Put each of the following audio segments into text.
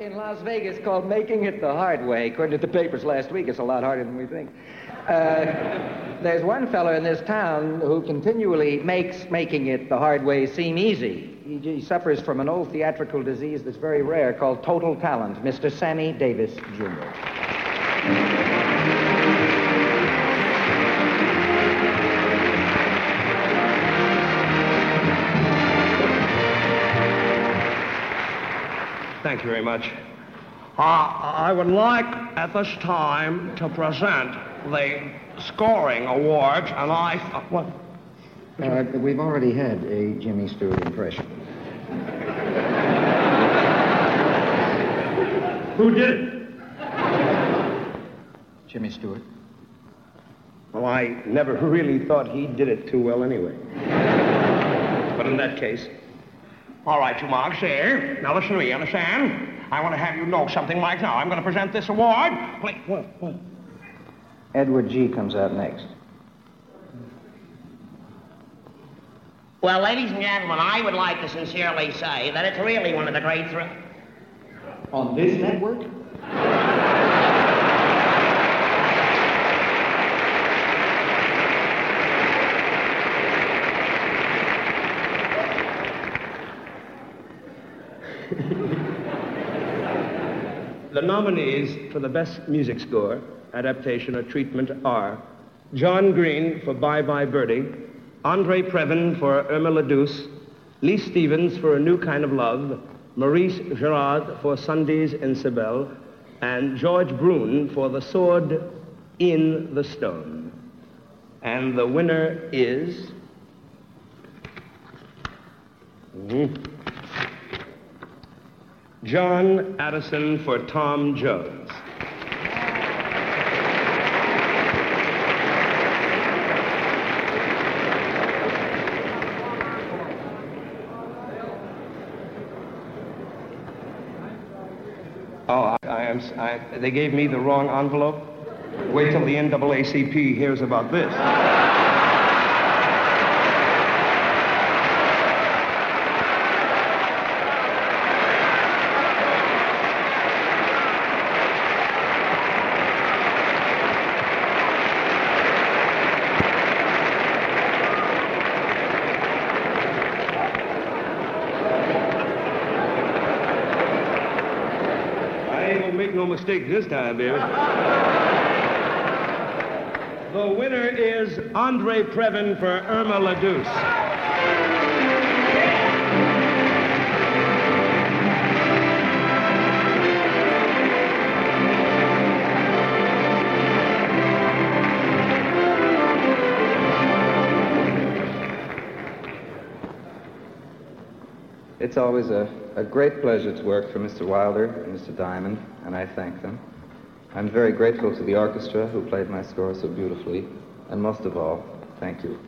in Las Vegas called Making It the Hard Way. According to the papers last week, it's a lot harder than we think. Uh, there's one fellow in this town who continually makes making it the hard way seem easy. He, he suffers from an old theatrical disease that's very rare called total talent, Mr. Sammy Davis, Jr. Thank you very much. Uh, I would like at this time to present the scoring awards, and I. Uh, what? Uh, we've already had a Jimmy Stewart impression. Who did it? Jimmy Stewart. Well, I never really thought he did it too well anyway. but in that case. All right, you marks here. Now listen to me, you understand? I want to have you know something like now. I'm going to present this award. Play. What? What? Edward G. comes out next. Well, ladies and gentlemen, I would like to sincerely say that it's really one of the great thrills. On this network? The nominees for the Best Music Score, Adaptation, or Treatment are John Green for Bye Bye Birdie, Andre Previn for Irma la Douce, Leith Stevens for A New Kind of Love, Maurice Gerard for Sundays in Cybèle, and George Brune for The Sword in the Stone. And the winner is. Mhm. John Addison for Tom Jones. Oh, I, I am. I, they gave me the wrong envelope. Wait till the NAACP hears about this. I ain't gonna this time, baby. The winner is Andre Previn for Irma la Douce. It's always a, a great pleasure to work for Mr. Wilder and Mr. Diamond, and I thank them. I'm very grateful to the orchestra who played my score so beautifully, and most of all, thank you.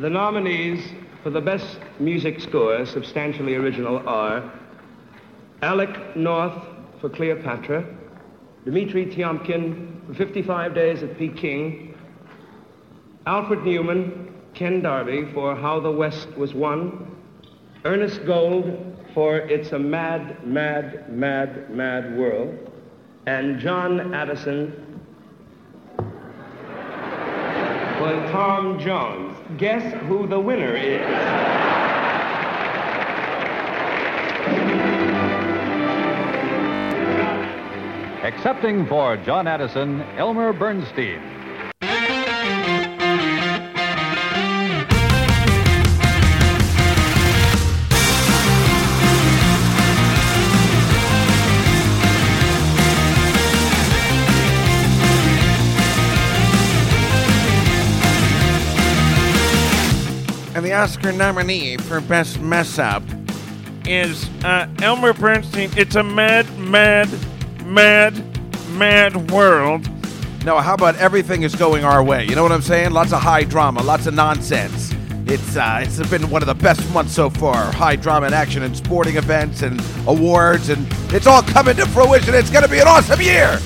The nominees for the Best Music Score, substantially original, are Alex North for Cleopatra, Dmitri Tiomkin for 55 Days at Peking, Alfred Newman, Ken Darby for How the West Was Won, Ernest Gold for It's a Mad, Mad, Mad, Mad World, and John Addison for Tom Jones. Guess who the winner is? Accepting for John Addison, Elmer Bernstein. And the Oscar nominee for Best Mess Up is uh, Elmer Bernstein. It's a mad, mad, mad, mad world. No, how about everything is going our way? You know what I'm saying? Lots of high drama, lots of nonsense. It's uh, it's been one of the best months so far. High drama and action and sporting events and awards, and it's all coming to fruition. It's going to be an awesome year.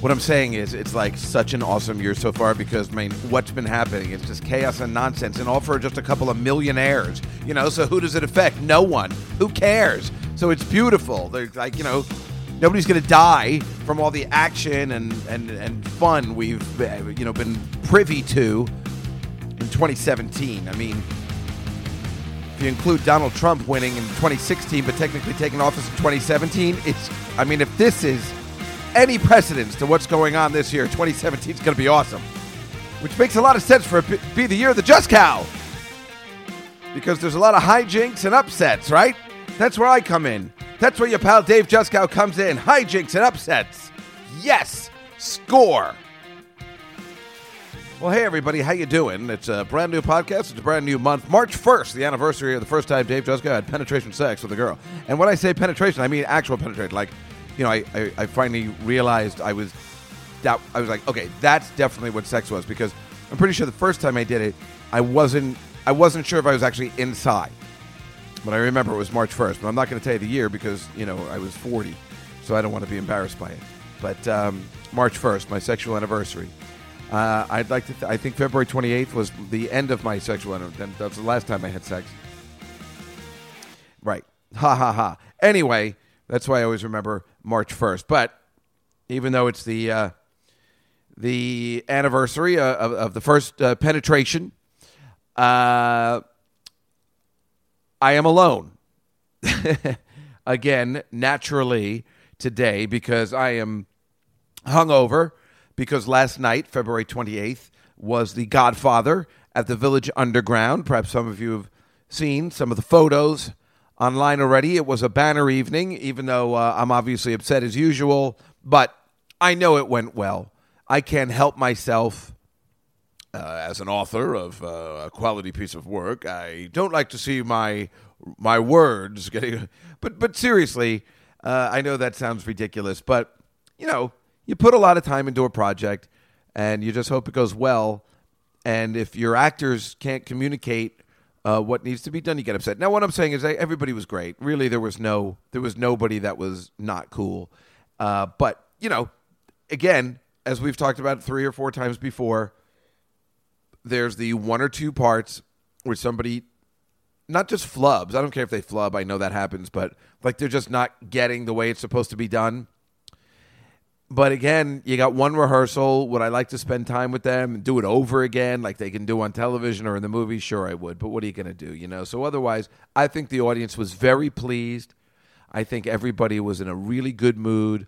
What I'm saying is, it's like such an awesome year so far because, I mean, what's been happening? It's just chaos and nonsense, and all for just a couple of millionaires, you know. So who does it affect? No one. Who cares? So it's beautiful. They're like, you know, nobody's going to die from all the action and and and fun we've you know been privy to in 2017. I mean, if you include Donald Trump winning in 2016, but technically taking office in 2017, it's. I mean, if this is any precedence to what's going on this year, 2017 is going to be awesome. Which makes a lot of sense for it to be the year of the Juskow. Because there's a lot of hijinks and upsets, right? That's where I come in. That's where your pal Dave Juskow comes in. Hijinks and upsets. Yes, score. Well, hey everybody, how you doing? It's a brand new podcast. It's a brand new month. March 1st, the anniversary of the first time Dave Juskow had penetration sex with a girl. And when I say penetration, I mean actual penetration. Like, you know, I, I, I finally realized I was that I was like, okay, that's definitely what sex was because I'm pretty sure the first time I did it, I wasn't I wasn't sure if I was actually inside. But I remember it was March 1st. But I'm not going to tell you the year because, you know, I was 40. So I don't want to be embarrassed by it. But um, March 1st, my sexual anniversary. Uh, I'd like to, th- I think February 28th was the end of my sexual anniversary. That was the last time I had sex. Right. Ha ha ha. Anyway, that's why I always remember March 1st. But even though it's the, uh, the anniversary of, of the first uh, penetration, uh, I am alone. Again, naturally today because I am hungover because last night, February 28th, was the Godfather at the Village Underground. Perhaps some of you have seen some of the photos online already. It was a banner evening, even though uh, I'm obviously upset as usual, but I know it went well. I can't help myself uh, as an author of uh, a quality piece of work, I don't like to see my my words getting. But but seriously, uh, I know that sounds ridiculous, but you know, you put a lot of time into a project, and you just hope it goes well. And if your actors can't communicate uh, what needs to be done, you get upset. Now, what I'm saying is, everybody was great. Really, there was no there was nobody that was not cool. Uh, but you know, again, as we've talked about three or four times before there's the one or two parts where somebody not just flubs. I don't care if they flub. I know that happens, but like they're just not getting the way it's supposed to be done. But again, you got one rehearsal. Would I like to spend time with them and do it over again like they can do on television or in the movie? Sure, I would. But what are you going to do, you know? So otherwise, I think the audience was very pleased. I think everybody was in a really good mood.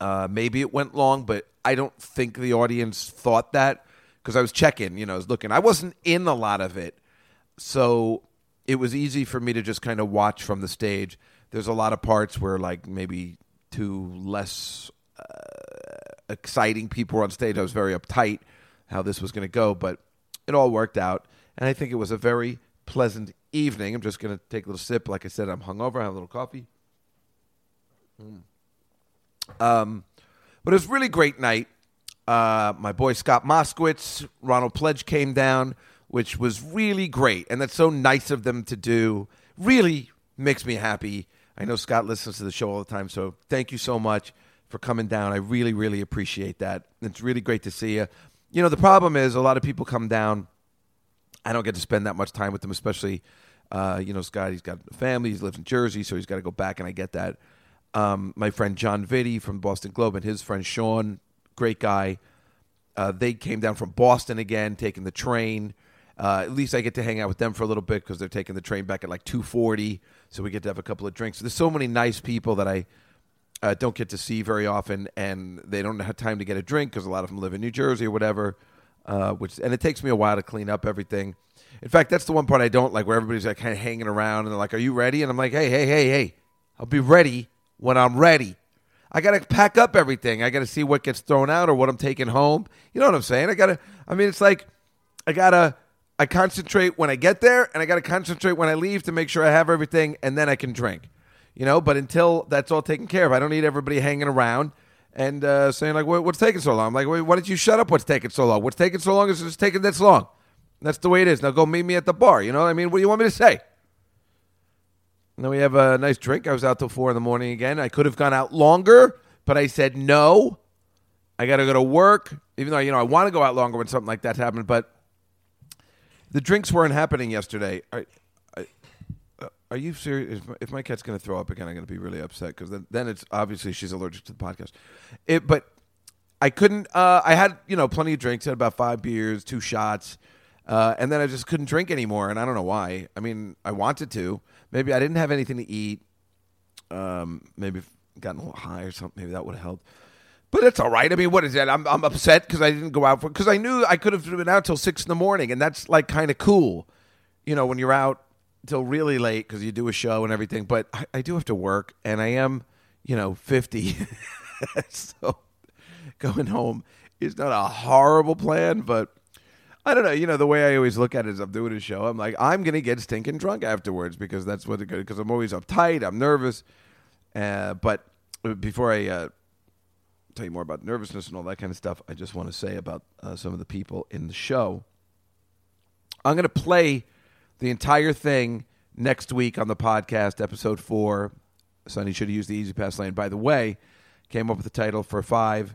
Uh, maybe it went long, but I don't think the audience thought that because I was checking, you know, I was looking. I wasn't in a lot of it. So it was easy for me to just kind of watch from the stage. There's a lot of parts where, like, maybe two less exciting people were on stage. I was very uptight how this was going to go, but it all worked out. And I think it was a very pleasant evening. I'm just going to take a little sip. Like I said, I'm hungover. I have a little coffee. Mm. Um, but it was a really great night. Uh, my boy Scott Moskowitz, Ronald Pledge came down, which was really great. And that's so nice of them to do. Really makes me happy. I know Scott listens to the show all the time, so thank you so much for coming down. I really, really appreciate that. It's really great to see you. You know, the problem is a lot of people come down. I don't get to spend that much time with them, especially, uh, you know, Scott, he's got a family, he lives in Jersey, so he's got to go back, and I get that. Um, my friend John Vitti from Boston Globe and his friend Sean, great guy. Uh, they came down from Boston again, taking the train. Uh, at least I get to hang out with them for a little bit because they're taking the train back at like 2:40, so we get to have a couple of drinks. There's so many nice people that I uh, don't get to see very often, and they don't have time to get a drink because a lot of them live in New Jersey or whatever. Uh, which and it takes me a while to clean up everything. In fact, that's the one part I don't like, where everybody's like kind of hanging around and they're like, "Are you ready?" And I'm like, "Hey, hey, hey, hey, I'll be ready when I'm ready." I got to pack up everything. I got to see what gets thrown out or what I'm taking home. You know what I'm saying? I got to, I mean, it's like I got to, I concentrate when I get there and I got to concentrate when I leave to make sure I have everything and then I can drink. You know, but until that's all taken care of, I don't need everybody hanging around and uh, saying, like, what's taking so long? I'm like, why don't you shut up? What's taking so long? What's taking so long is it's taking this long. That's the way it is. Now go meet me at the bar. You know what I mean? What do you want me to say? And then we have a nice drink. I was out till four in the morning again. I could have gone out longer, but I said no I got to go to work, even though you know I want to go out longer when something like that happened. But the drinks weren't happening yesterday. Are, you serious? If my, if my cat's going to throw up again, I'm going to be really upset because then, then it's obviously she's allergic to the podcast. It, but I couldn't. Uh, I had you know plenty of drinks. Had about five beers, two shots, uh, and then I just couldn't drink anymore. And I don't know why. I mean, I wanted to. Maybe I didn't have anything to eat. Um, maybe gotten a little high or something. Maybe that would have helped. But it's all right. I mean, what is that? I'm I'm upset because I didn't go out for because I knew I could have been out till six in the morning, and that's like kind of cool, you know, when you're out till really late because you do a show and everything. But I, I do have to work, and I am, you know, fifty, so going home is not a horrible plan, but. I don't know. You know, the way I always look at it is I'm doing a show. I'm like, I'm going to get stinking drunk afterwards because that's what it because I'm always uptight. I'm nervous. Uh, but before I uh, tell you more about nervousness and all that kind of stuff, I just want to say about uh, some of the people in the show. I'm going to play the entire thing next week on the podcast, episode four. Sonny should have used the E-ZPass lane. By the way, came up with the title for five.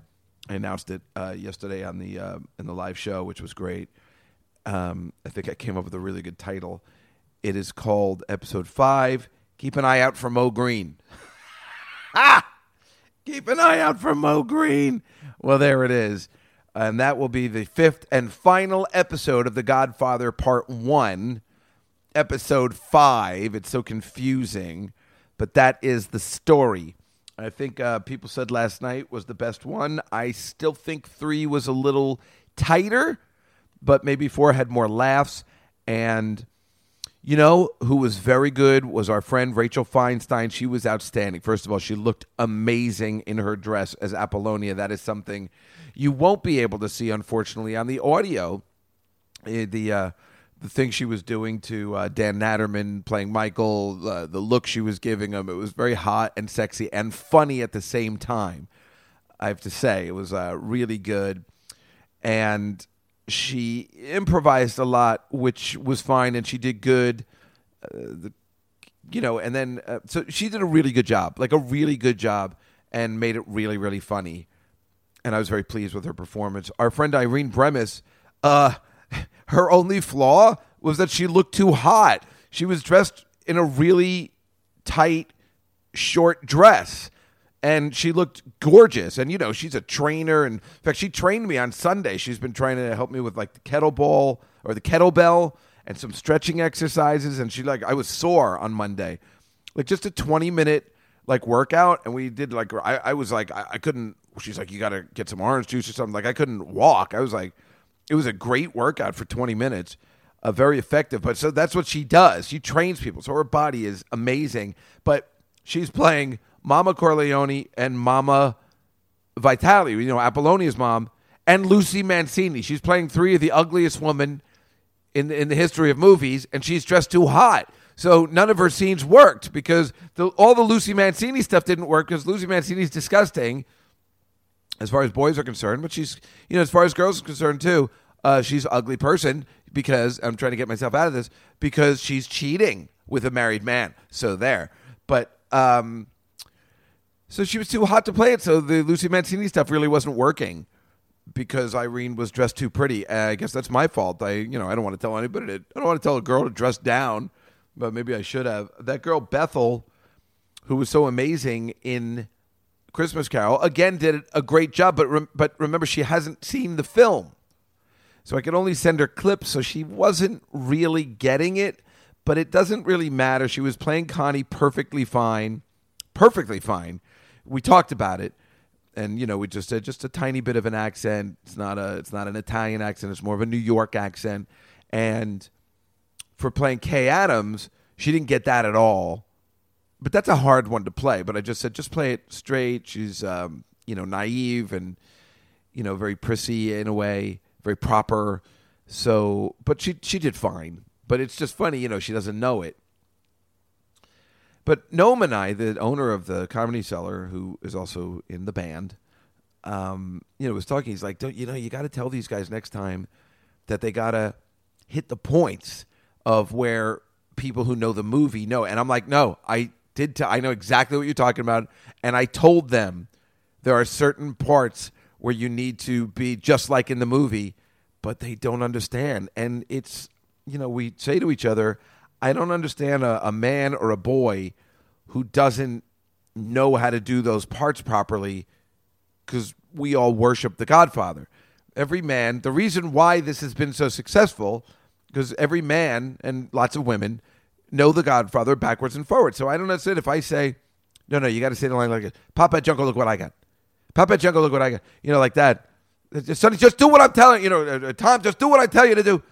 I announced it uh, yesterday on the uh, in the live show, which was great. Um, I think I came up with a really good title. It is called Episode Five. Keep an eye out for Moe Greene. ah! Keep an eye out for Moe Greene. Well, there it is. And that will be the fifth and final episode of The Godfather Part 1, Episode 5. It's so confusing, but that is the story. I think uh, people said last night was the best one. I still think 3 was a little tighter, but maybe 4 had more laughs. And you know, who was very good was our friend Rachel Feinstein. She was outstanding. First of all, she looked amazing in her dress as Apollonia. That is something you won't be able to see, unfortunately, on the audio. Eh, The uh, the thing she was doing to uh, Dan Natterman playing Michael, uh, the look she was giving him, it was very hot and sexy and funny at the same time. I have to say, it was uh, really good. And she improvised a lot, which was fine, and she did good. Uh, the, you know, and then uh, so she did a really good job, like a really good job, and made it really, really funny. And I was very pleased with her performance. Our friend Irene Bremis, uh, her only flaw was that she looked too hot. She was dressed in a really tight, short dress and she looked gorgeous. And you know, she's a trainer, and in fact, she trained me on Sunday. She's been trying to help me with like the kettlebell or the kettlebell and some stretching exercises. And she like, I was sore on Monday, like just a twenty minute like workout, and we did like I, I was like I, I couldn't. She's like, you got to get some orange juice or something. Like I couldn't walk. I was like, it was a great workout for twenty minutes. Uh, very effective, but so that's what she does. She trains people, so her body is amazing. But she's playing Mama Corleone and Mama Vitali, you know, Apollonia's mom, and Lucy Mancini. She's playing three of the ugliest women in in the history of movies, and she's dressed too hot. So none of her scenes worked because the, all the Lucy Mancini stuff didn't work because Lucy Mancini's disgusting as far as boys are concerned, but she's you know as far as girls are concerned too. Uh, she's ugly person because I'm trying to get myself out of this because she's cheating with a married man. So there, but um, so she was too hot to play it. So the Lucy Mancini stuff really wasn't working because Irene was dressed too pretty. Uh, I guess that's my fault. I, you know, I don't want to tell anybody. To, I don't want to tell a girl to dress down, but maybe I should have. That girl Bethel, who was so amazing in Christmas Carol, again did a great job. But rem- but remember, she hasn't seen the film, so I could only send her clips. So she wasn't really getting it. But it doesn't really matter. She was playing Connie perfectly fine, perfectly fine we talked about it and you know we just said just a tiny bit of an accent it's not a it's not an italian accent it's more of a new york accent and for playing kay adams she didn't get that at all but that's a hard one to play but i just said just play it straight she's um, you know naive and you know very prissy in a way very proper so but she she did fine but it's just funny you know she doesn't know it but Noam and I, the owner of the Comedy Cellar, who is also in the band, um, you know, was talking. He's like, "Don't you know? You got to tell these guys next time that they got to hit the points of where people who know the movie know." And I'm like, "No, I did. tell. I know exactly what you're talking about." And I told them there are certain parts where you need to be just like in the movie, but they don't understand. And it's, you know, we say to each other, I don't understand a, a man or a boy who doesn't know how to do those parts properly because we all worship the Godfather. Every man, the reason why this has been so successful, because every man and lots of women know the Godfather backwards and forwards. So I don't understand if I say, no, no, you got to say the line like, this Papa Jungle, look what I got. Papa Jungle, look what I got. You know, like that. Sonny, just do what I'm telling you. know, uh, uh, Tom, just do what I tell you to do.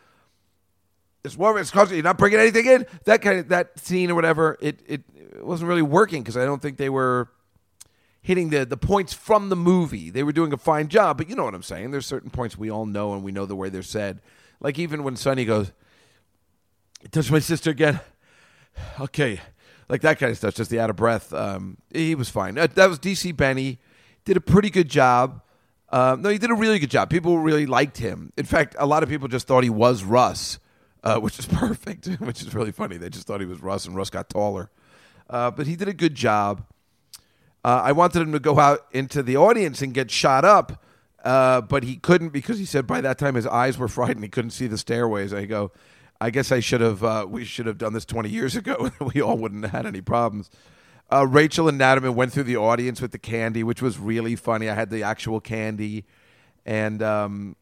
This woman is causing you're not bringing anything in. That kind of that scene or whatever. It it, it wasn't really working because I don't think they were hitting the the points from the movie. They were doing a fine job, but you know what I'm saying. There's certain points we all know and we know the way they're said. Like even when Sonny goes, touch my sister again. Okay, like that kind of stuff. Just the out of breath. Um, he was fine. Uh, that was DC Benny. Did a pretty good job. Uh, no, he did a really good job. People really liked him. In fact, a lot of people just thought he was Russ, uh, which is perfect, which is really funny. They just thought he was Russ, and Russ got taller. Uh, but he did a good job. Uh, I wanted him to go out into the audience and get shot up, uh, but he couldn't because he said by that time his eyes were fried and he couldn't see the stairways. I go, I guess I should have. Uh, we should have done this twenty years ago. we all wouldn't have had any problems. Uh, Rachel and Natterman went through the audience with the candy, which was really funny. I had the actual candy, and um,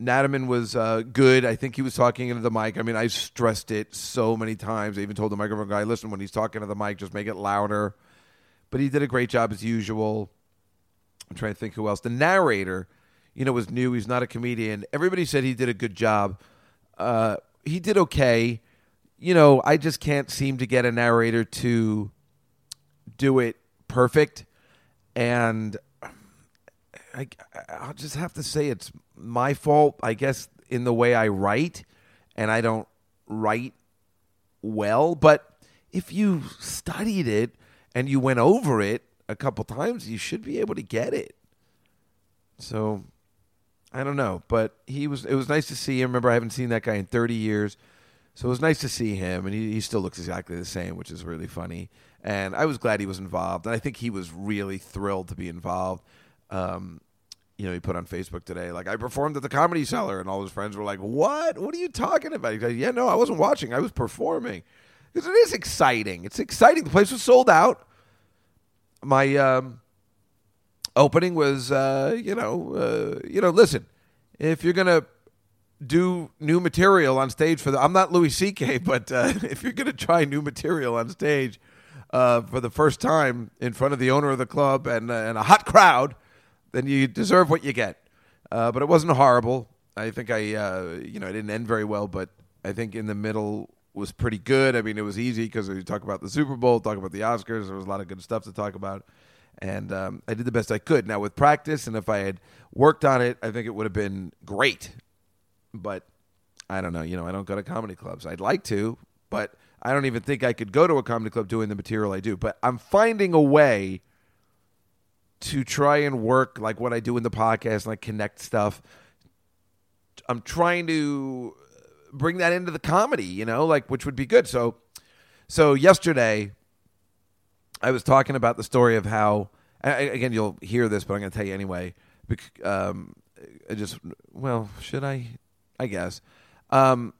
Natterman was uh, good. I think he was talking into the mic. I mean, I stressed it so many times. I even told the microphone guy, "Listen, when he's talking to the mic, just make it louder." But he did a great job as usual. I'm trying to think who else. The narrator, you know, was new. He's not a comedian. Everybody said he did a good job. Uh, he did okay. You know, I just can't seem to get a narrator to do it perfect, and I, I'll just have to say it's my fault, I guess, in the way I write, and I don't write well. But if you studied it and you went over it a couple times, you should be able to get it. So I don't know, but he was. It was nice to see him. Remember, I haven't seen that guy in 30 years, so it was nice to see him, and he, he still looks exactly the same, which is really funny and I was glad he was involved, and I think he was really thrilled to be involved. Um, you know, he put on Facebook today, like, I performed at the Comedy Cellar, and all his friends were like, What? What are you talking about? He's like, Yeah, no, I wasn't watching, I was performing. Because it is exciting. It's exciting. The place was sold out. My um, opening was, uh, you know, uh, you know, listen, if you're to do new material on stage for the, I'm not Louis C.K., but uh, if you're to try new material on stage, uh, for the first time in front of the owner of the club and, uh, and a hot crowd, then you deserve what you get. Uh, but it wasn't horrible. I think I, you know, it didn't end very well, but I think in the middle was pretty good. I mean, it was easy because we talk about the Super Bowl, talk about the Oscars. There was a lot of good stuff to talk about, and um, I did the best I could. Now with practice, and if I had worked on it, I think it would have been great. But I don't know. You know, I don't go to comedy clubs. I'd like to, but I don't even think I could go to a comedy club doing the material I do, but I'm finding a way to try and work like what I do in the podcast, like connect stuff. I'm trying to bring that into the comedy, you know, like which would be good. So, so yesterday, I was talking about the story of how. Again, you'll hear this, but I'm going to tell you anyway. Um, I just well, should I? I guess. Um,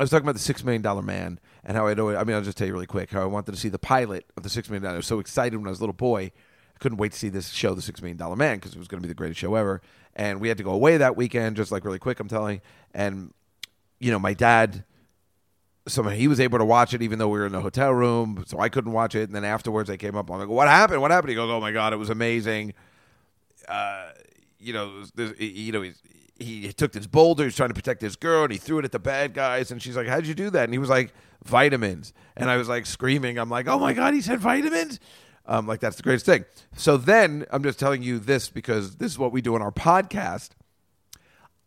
I was talking about the Six Million Dollar Man and how I'd always, I mean, I'll just tell you really quick how I wanted to see the pilot of the Six Million Dollar. I was so excited when I was a little boy. I couldn't wait to see this show, The Six Million Dollar Man, because it was going to be the greatest show ever. And we had to go away that weekend, just like really quick, I'm telling. And, you know, my dad, somehow he was able to watch it even though we were in the hotel room, so I couldn't watch it. And then afterwards, I came up, I'm like, what happened? What happened? He goes, oh my God, it was amazing. Uh, you know, you know, he took this boulder, he's trying to protect his girl, and he threw it at the bad guys. And she's like, "How'd you do that?" And he was like, "Vitamins." And I was like screaming. I'm like, "Oh my god, he said vitamins!" Um, like that's the greatest thing. So then I'm just telling you this because this is what we do on our podcast.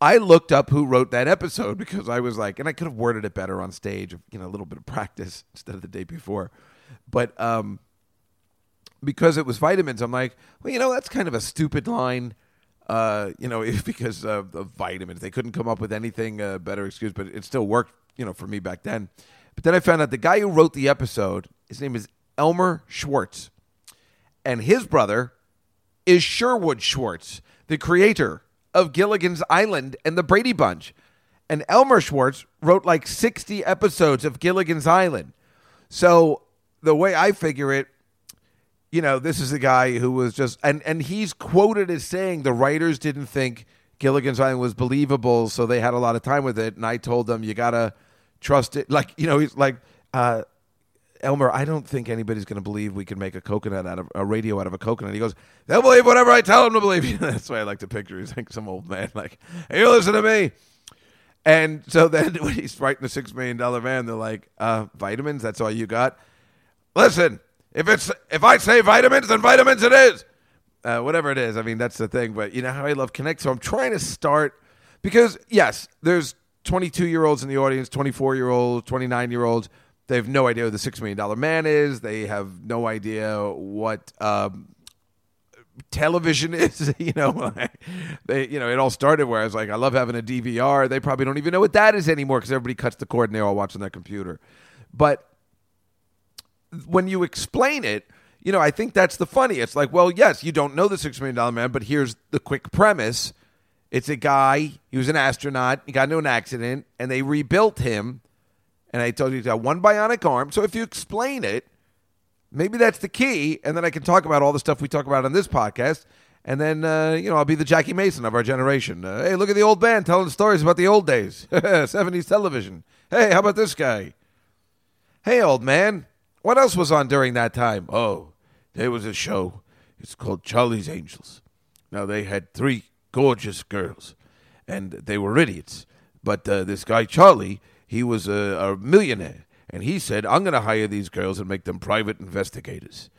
I looked up who wrote that episode because I was like, and I could have worded it better on stage, you know, a little bit of practice instead of the day before, but um, because it was vitamins, I'm like, well, you know, that's kind of a stupid line uh, you know, because of the vitamins. They couldn't come up with anything uh, better excuse, but it still worked, you know, for me back then. But then I found out the guy who wrote the episode, his name is Elmer Schwartz, and his brother is Sherwood Schwartz. the creator of Gilligan's Island and the Brady Bunch. And Elmer Schwartz wrote like 60 episodes of Gilligan's Island. So the way I figure it, you know, this is the guy who was just and and he's quoted as saying the writers didn't think Gilligan's Island was believable, so they had a lot of time with it. And I told them you gotta trust it. Like you know, he's like uh, Elmer. I don't think anybody's gonna believe we can make a coconut out of a radio out of a coconut. He goes, they'll believe whatever I tell them to believe. That's why I like to picture. He's like some old man, like, hey, you listen to me. And so then when he's writing the six million dollar man, they're like, uh, vitamins. That's all you got. Listen, if it's if I say vitamins, then vitamins it is. Uh, whatever it is. I mean, that's the thing. But you know how I love Connect. So I'm trying to start because yes, there's 22 year olds in the audience, 24 year olds, 29 year olds. They have no idea who the six million dollar man is. They have no idea what um, television is. you know, they you know it all started where I was like, I love having a DVR. They probably don't even know what that is anymore because everybody cuts the cord and they're all watching their computer. But when you explain it, you know, I think that's the funny. It's like, well, yes, you don't know the six million dollar man, but here's the quick premise. It's a guy, he was an astronaut, he got into an accident, and they rebuilt him. And I told you he's got one bionic arm. So if you explain it, maybe that's the key. And then I can talk about all the stuff we talk about on this podcast. And then, uh, you know, I'll be the Jackie Mason of our generation. Uh, hey, look at the old band telling stories about the old days, 70s television. Hey, how about this guy? Hey, old man, what else was on during that time? Oh, there was a show. It's called Charlie's Angels. Now, they had three gorgeous girls, and they were idiots. But uh, this guy, Charlie, he was a, a millionaire, and he said, I'm going to hire these girls and make them private investigators.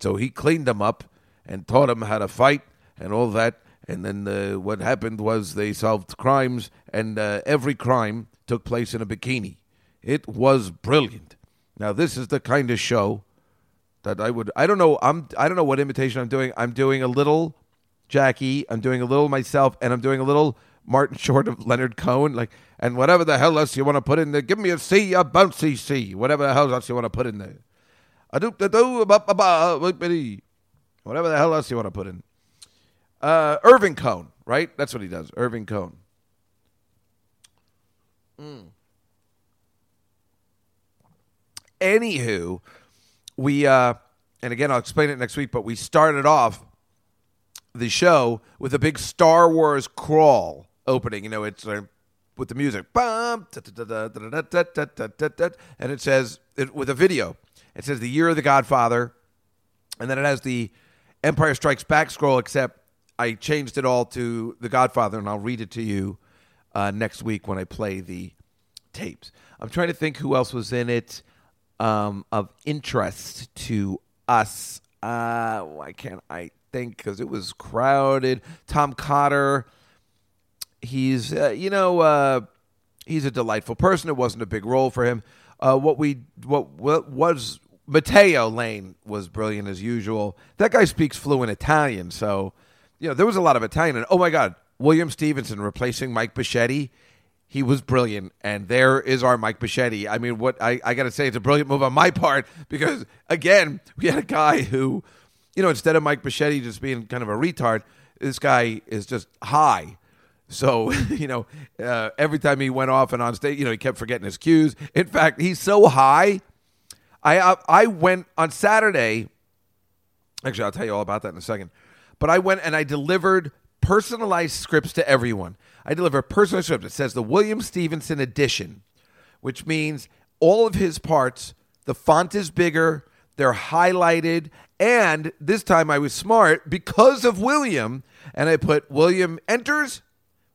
So he cleaned them up and taught them how to fight and all that. And then uh, what happened was they solved crimes, and uh, every crime took place in a bikini. It was brilliant. Now this is the kind of show that I would. I don't know. I'm. I don't know what imitation I'm doing. I'm doing a little Jackie. I'm doing a little myself, and I'm doing a little Martin Short of Leonard Cohen. Like, and whatever the hell else you want to put in there, give me a C, a bouncy C, whatever the hell else you want to put in there. A doop da doo ba ba ba whatever the hell else you want to put in. Uh, Irving Cohen, right? That's what he does. Irving Cohen. Mm. Anywho, we uh, and again I'll explain it next week, but we started off the show with a big Star Wars crawl opening. You know, it's uh, with the music, and it says it, with a video. It says the year of the Godfather, and then it has the Empire Strikes Back scroll. Except I changed it all to the Godfather, and I'll read it to you uh, next week when I play the tapes. I'm trying to think who else was in it um, of interest to us. Uh, why can't I think? Because it was crowded. Tom Cotter. He's, uh, you know, uh, he's a delightful person. It wasn't a big role for him. Uh, what we, what, what was Matteo Lane was brilliant as usual. That guy speaks fluent Italian, so you know there was a lot of Italian. And oh my God, William Stevenson replacing Mike Bichetti he was brilliant. And there is our Mike Bichetti. I mean, what I, I got to say, it's a brilliant move on my part because, again, we had a guy who, you know, instead of Mike Bichetti just being kind of a retard, this guy is just high. So, you know, uh, every time he went off and on stage, you know, he kept forgetting his cues. In fact, he's so high. I, I, I went on Saturday. Actually, I'll tell you all about that in a second. But I went and I delivered personalized scripts to everyone. I deliver personalized scripts. script. It says the William Stevenson edition, which means all of his parts, the font is bigger, they're highlighted, and this time I was smart because of William, and I put William enters,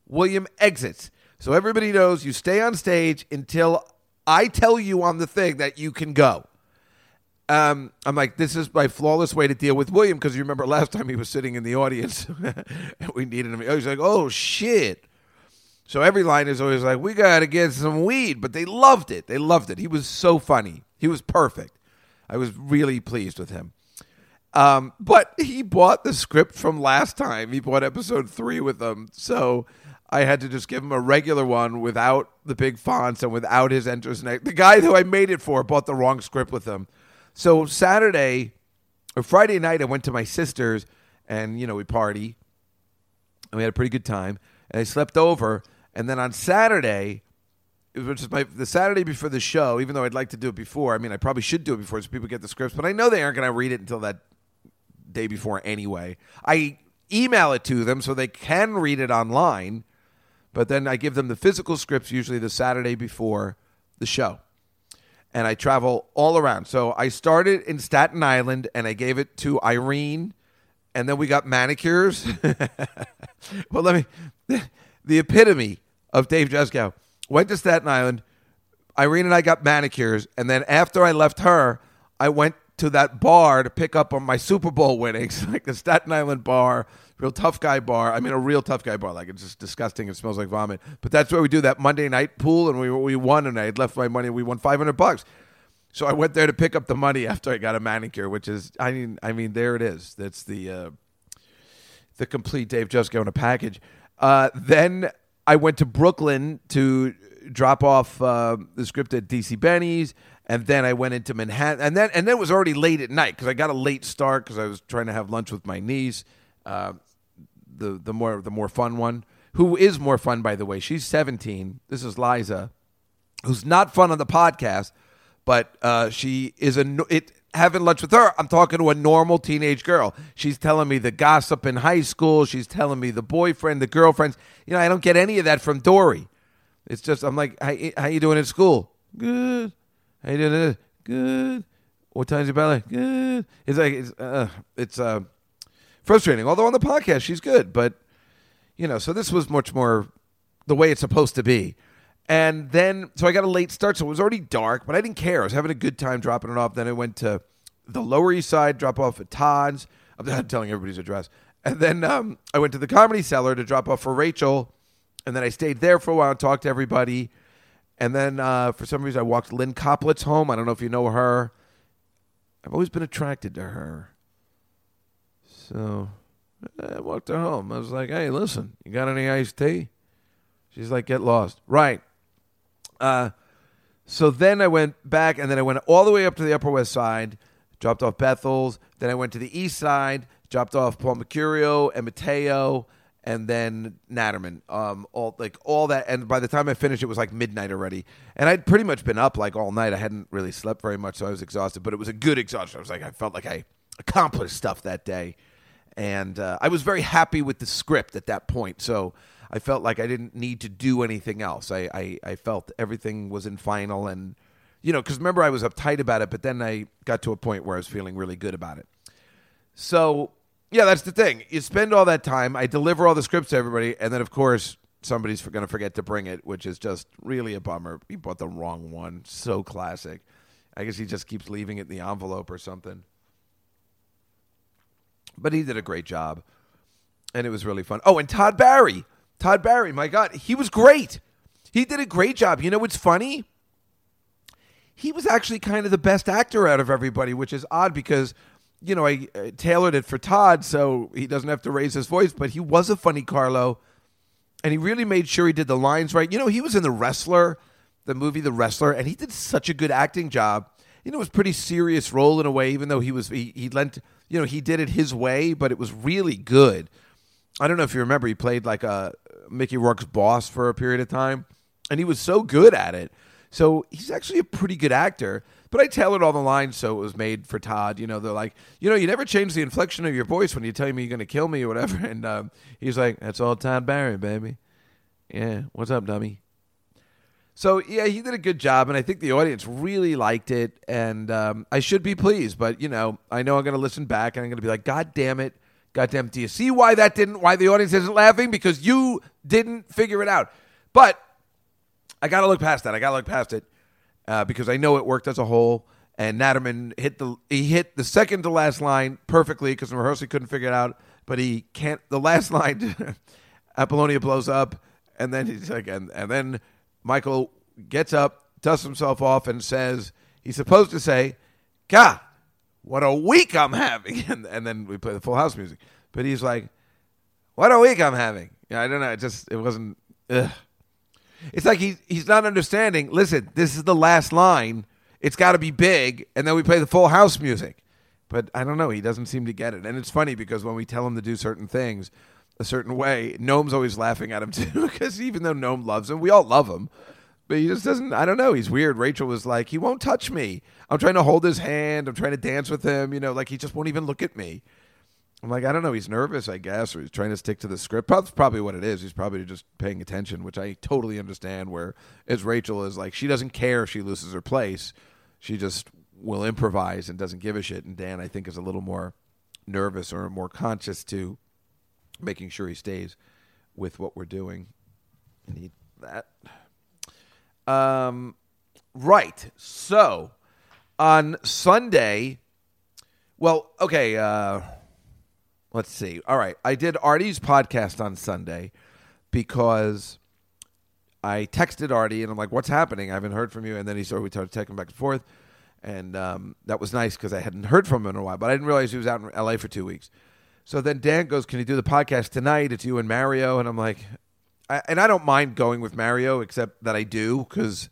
William exits. So everybody knows you stay on stage until I tell you on the thing that you can go. Um, I'm like, this is my flawless way to deal with William because you remember last time he was sitting in the audience and we needed him. He was like, oh shit. So every line is always like, we got to get some weed, but they loved it. They loved it. He was so funny. He was perfect. I was really pleased with him. Um, but he bought the script from last time. He bought episode three with them. So I had to just give him a regular one without the big fonts and without his enters. The guy who I made it for bought the wrong script with him. So Saturday or Friday night, I went to my sister's and, you know, we party and we had a pretty good time. And I slept over, and then on Saturday, which is my the Saturday before the show, even though I'd like to do it before. I mean, I probably should do it before so people get the scripts, but I know they aren't going to read it until that day before anyway. I email it to them so they can read it online, but then I give them the physical scripts usually the Saturday before the show. And I travel all around. So I started in Staten Island and I gave it to Irene, and then we got manicures. well, let me, the, epitome of Dave Juskow went to Staten Island. Irene and I got manicures, and then after I left her, I went to that bar to pick up on my Super Bowl winnings, like the Staten Island bar, real tough guy bar. I mean, a real tough guy bar. Like it's just disgusting. It smells like vomit. But that's where we do that Monday night pool, and we we won, and I had left my money. We won five hundred bucks. So I went there to pick up the money after I got a manicure, which is, I mean, I mean, there it is. That's the uh, the complete Dave Juskow in a package. Uh, then I went to Brooklyn to drop off uh, the script at DC Benny's, and then I went into Manhattan, and then and then it was already late at night because I got a late start because I was trying to have lunch with my niece, uh, the the more the more fun one, who is more fun by the way. She's seventeen. This is Liza, who's not fun on the podcast, but uh, she is a it. Having lunch with her, I'm talking to a normal teenage girl. She's telling me the gossip in high school. She's telling me the boyfriend, the girlfriends. You know, I don't get any of that from Dory. It's just I'm like, how, how you doing at school? Good. How you doing? Good. What time's your ballet? Good. It's like it's uh, it's uh, frustrating. Although on the podcast she's good, but you know, so this was much more the way it's supposed to be. And then, so I got a late start, so it was already dark, but I didn't care. I was having a good time dropping it off. Then I went to the Lower East Side, drop off at Todd's. I'm not telling everybody's address. And then um, I went to the Comedy Cellar to drop off for Rachel. And then I stayed there for a while and talked to everybody. And then uh, for some reason, I walked Lynne Koplitz home. I don't know if you know her. I've always been attracted to her. So I walked her home. I was like, hey, listen, you got any iced tea? She's like, get lost. Right. Uh, so then I went back, and then I went all the way up to the Upper West Side, dropped off Bethel's. Then I went to the East Side, dropped off Paul Mecurio and Matteo, and then Natterman. Um, all like all that. And by the time I finished, it was like midnight already. And I'd pretty much been up like all night. I hadn't really slept very much, so I was exhausted. But it was a good exhaustion. I was like, I felt like I accomplished stuff that day, and uh, I was very happy with the script at that point. So. I felt like I didn't need to do anything else. I, I, I felt everything was in final, and you know, because remember I was uptight about it, but then I got to a point where I was feeling really good about it. So yeah, that's the thing. You spend all that time. I deliver all the scripts to everybody, and then of course somebody's going to forget to bring it, which is just really a bummer. He bought the wrong one. So classic. I guess he just keeps leaving it in the envelope or something. But he did a great job, and it was really fun. Oh, and Todd Barry. Todd Barry, my God, he was great. He did a great job. You know what's funny? He was actually kind of the best actor out of everybody, which is odd because, you know, I uh, tailored it for Todd so he doesn't have to raise his voice, but he was a funny Carlo, and he really made sure he did the lines right. You know, he was in The Wrestler, the movie The Wrestler, and he did such a good acting job. You know, it was pretty serious role in a way, even though he was, he, he lent, you know, he did it his way, but it was really good. I don't know if you remember, he played like a Mickey Rourke's boss for a period of time, and he was so good at it. So he's actually a pretty good actor. But I tailored all the lines so it was made for Todd. You know, they're like, you know, you never change the inflection of your voice when you tell me you're going to kill me or whatever. And um, he's like, that's all Todd Barry, baby. Yeah, what's up, dummy? So yeah, he did a good job, and I think the audience really liked it. And um, I should be pleased, but you know, I know I'm going to listen back and I'm going to be like, God damn it, God damn, do you see why that didn't? Why the audience isn't laughing? Because you didn't figure it out. But I got to look past that. I got to look past it uh, because I know it worked as a whole. And Natterman hit the he hit the second to last line perfectly because in rehearsal he couldn't figure it out. But he can't. The last line, Apollonia blows up, and then he's like, and, and then Michael gets up, dusts himself off, and says he's supposed to say, "God, what a week I'm having," and, and then we play the Full House music. But he's like, "What a week I'm having." Yeah, I don't know. It just it wasn't. Ugh. It's like he he's not understanding. Listen, this is the last line. It's got to be big, and then we play the Full House music. But I don't know. He doesn't seem to get it, and it's funny because when we tell him to do certain things, a certain way. Noam's always laughing at him too because even though Gnome loves him, we all love him. But he just doesn't. I don't know. He's weird. Rachel was like, he won't touch me. I'm trying to hold his hand. I'm trying to dance with him. You know, like he just won't even look at me. I'm like, I don't know. He's nervous, I guess, or he's trying to stick to the script. That's probably what it is. He's probably just paying attention, which I totally understand. Where as Rachel is like, she doesn't care if she loses her place. She just will improvise and doesn't give a shit. And Dan, I think, is a little more nervous or more conscious to making sure he stays with what we're doing. Need that. Um, right. So on Sunday, well, okay. Uh, let's see. All right, I did Artie's podcast on Sunday because I texted Artie and I'm like, "What's happening? I haven't heard from you." And then he started we started texting back and forth, and um, that was nice because I hadn't heard from him in a while. But I didn't realize he was out in L.A. for two weeks. So then Dan goes, "Can you do the podcast tonight? It's you and Mario." And I'm like, I, and I don't mind going with Mario, except that I do because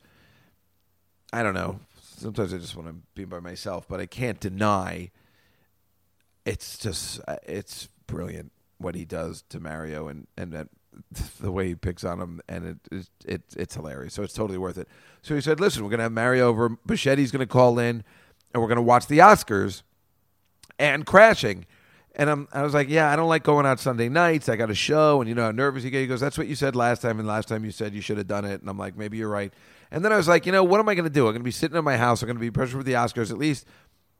I don't know. Sometimes I just want to be by myself, but I can't deny it's just uh, it's brilliant what he does to Mario and and that, the way he picks on him, and it, it, it it's hilarious. So it's totally worth it. So he said, "Listen, we're gonna have Mario over. Bocchetti's gonna call in, and we're gonna watch the Oscars and Crashing." And I'm, I was like, yeah, I don't like going out Sunday nights. I got a show, and you know how nervous you get. He goes, that's what you said last time, and last time you said you should have done it. And I'm like, maybe you're right. And then I was like, you know, what am I going to do? I'm going to be sitting in my house. I'm going to be pressured for the Oscars. At least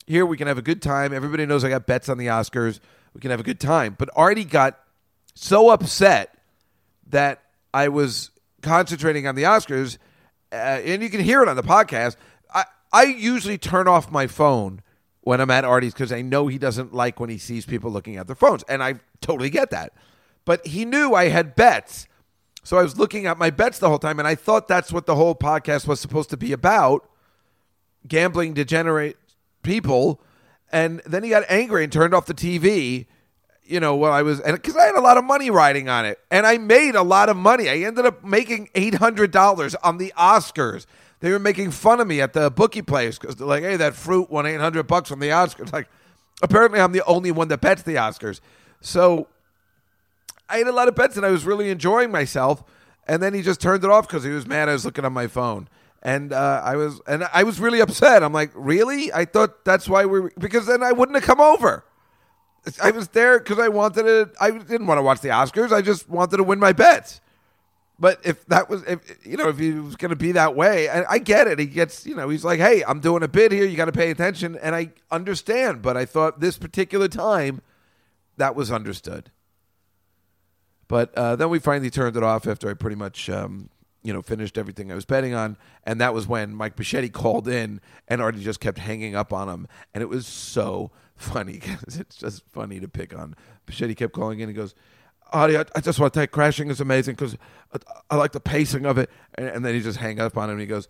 here we can have a good time. Everybody knows I got bets on the Oscars. We can have a good time. But Artie got so upset that I was concentrating on the Oscars, uh, and you can hear it on the podcast. I, I usually turn off my phone when I'm at Artie's because I know he doesn't like when he sees people looking at their phones, and I totally get that. But he knew I had bets, so I was looking at my bets the whole time, and I thought that's what the whole podcast was supposed to be about: gambling degenerate people. And then he got angry and turned off the TV. You know, while I was, because I had a lot of money riding on it, and I made a lot of money. I ended up making eight hundred dollars on the Oscars. They were making fun of me at the bookie place because they're like, "Hey, that fruit won eight hundred bucks from the Oscars." Like, apparently, I'm the only one that bets the Oscars. So, I had a lot of bets, and I was really enjoying myself. And then he just turned it off because he was mad. I was looking on my phone and uh, I was and I was really upset. I'm like, really? I thought that's why we were, because then I wouldn't have come over. I was there because I wanted to. I didn't want to watch the Oscars. I just wanted to win my bets. But if that was, if you know, if he was going to be that way, I, I get it. He gets, you know, he's like, hey, I'm doing a bid here. You got to pay attention, and I understand. But I thought this particular time, that was understood. But uh, then we finally turned it off after I pretty much um, you know, finished everything I was betting on. And that was when Mike Bocchetti called in and Artie just kept hanging up on him. And it was so funny because it's just funny to pick on. Bocchetti kept calling in and goes, Artie, I, just want to you, crashing is amazing because I, I, like the pacing of it. And, and, then he just hang up on him and he goes,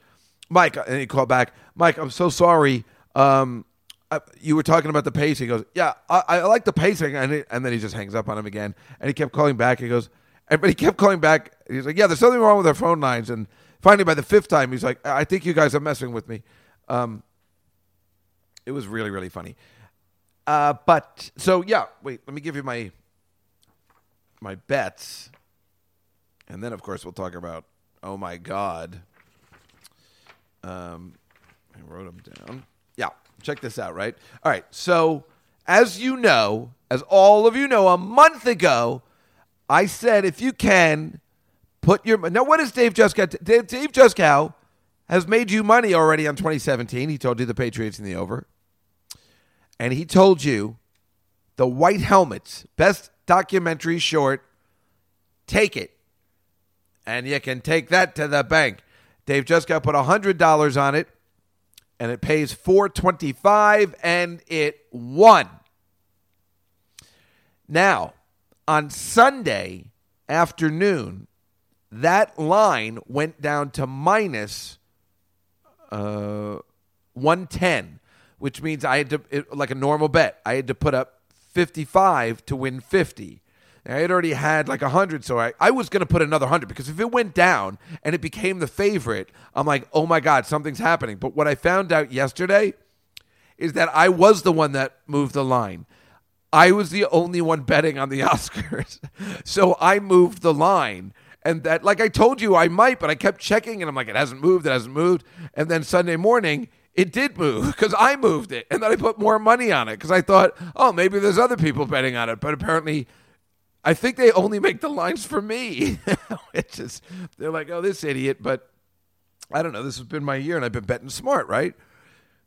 Mike, and he called back, Mike, I'm so sorry. Um, I, you were talking about the pace. He goes, Yeah, I, I like the pacing. And, he, and then he just hangs up on him again. And he kept calling back. He goes, and, but he kept calling back. He's like, "Yeah, there's something wrong with our phone lines." And finally, by the fifth time, he's like, "I think you guys are messing with me." Um, it was really, really funny. Uh, but so yeah, wait. Let me give you my my bets, and then of course we'll talk about. Oh my God. Um, I wrote them down. Yeah, check this out. Right. All right. So as you know, as all of you know, a month ago. I said if you can put your now what is Dave Juskow? Dave, Dave Juskow has made you money already on 2017. He told you the Patriots in the over, and he told you the White Helmets best documentary short. Take it, and you can take that to the bank. Dave just got put hundred dollars on it, and it pays 425, and it won. Now on Sunday afternoon, that line went down to minus uh, 110, which means I had to, it, like a normal bet, I had to put up 55 to win 50. I had already had like 100, so I, I was going to put another 100 because if it went down and it became the favorite, I'm like, oh my God, something's happening. But what I found out yesterday is that I was the one that moved the line. I was the only one betting on the Oscars. so I moved the line. And that, like I told you, I might, but I kept checking and I'm like, it hasn't moved, it hasn't moved. And then Sunday morning, it did move because I moved it. And then I put more money on it because I thought, oh, maybe there's other people betting on it. But apparently, I think they only make the lines for me. it's just, they're like, oh, this idiot. But I don't know. This has been my year and I've been betting smart, right?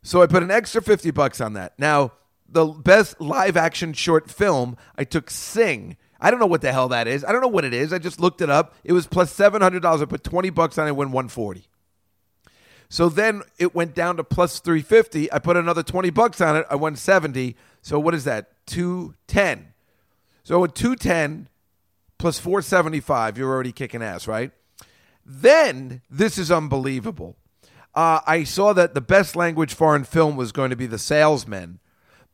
So I put an extra 50 bucks on that. Now, the best live action short film, I took Sing. I don't know what the hell that is. I don't know what it is. I just looked it up. It was plus $700. I put 20 bucks on it, win 140. So then it went down to plus 350. I put another 20 bucks on it. I won 70. So what is that? 210. So at 210 plus 475, you're already kicking ass, right? Then this is unbelievable. Uh, I saw that the best language foreign film was going to be The Salesman,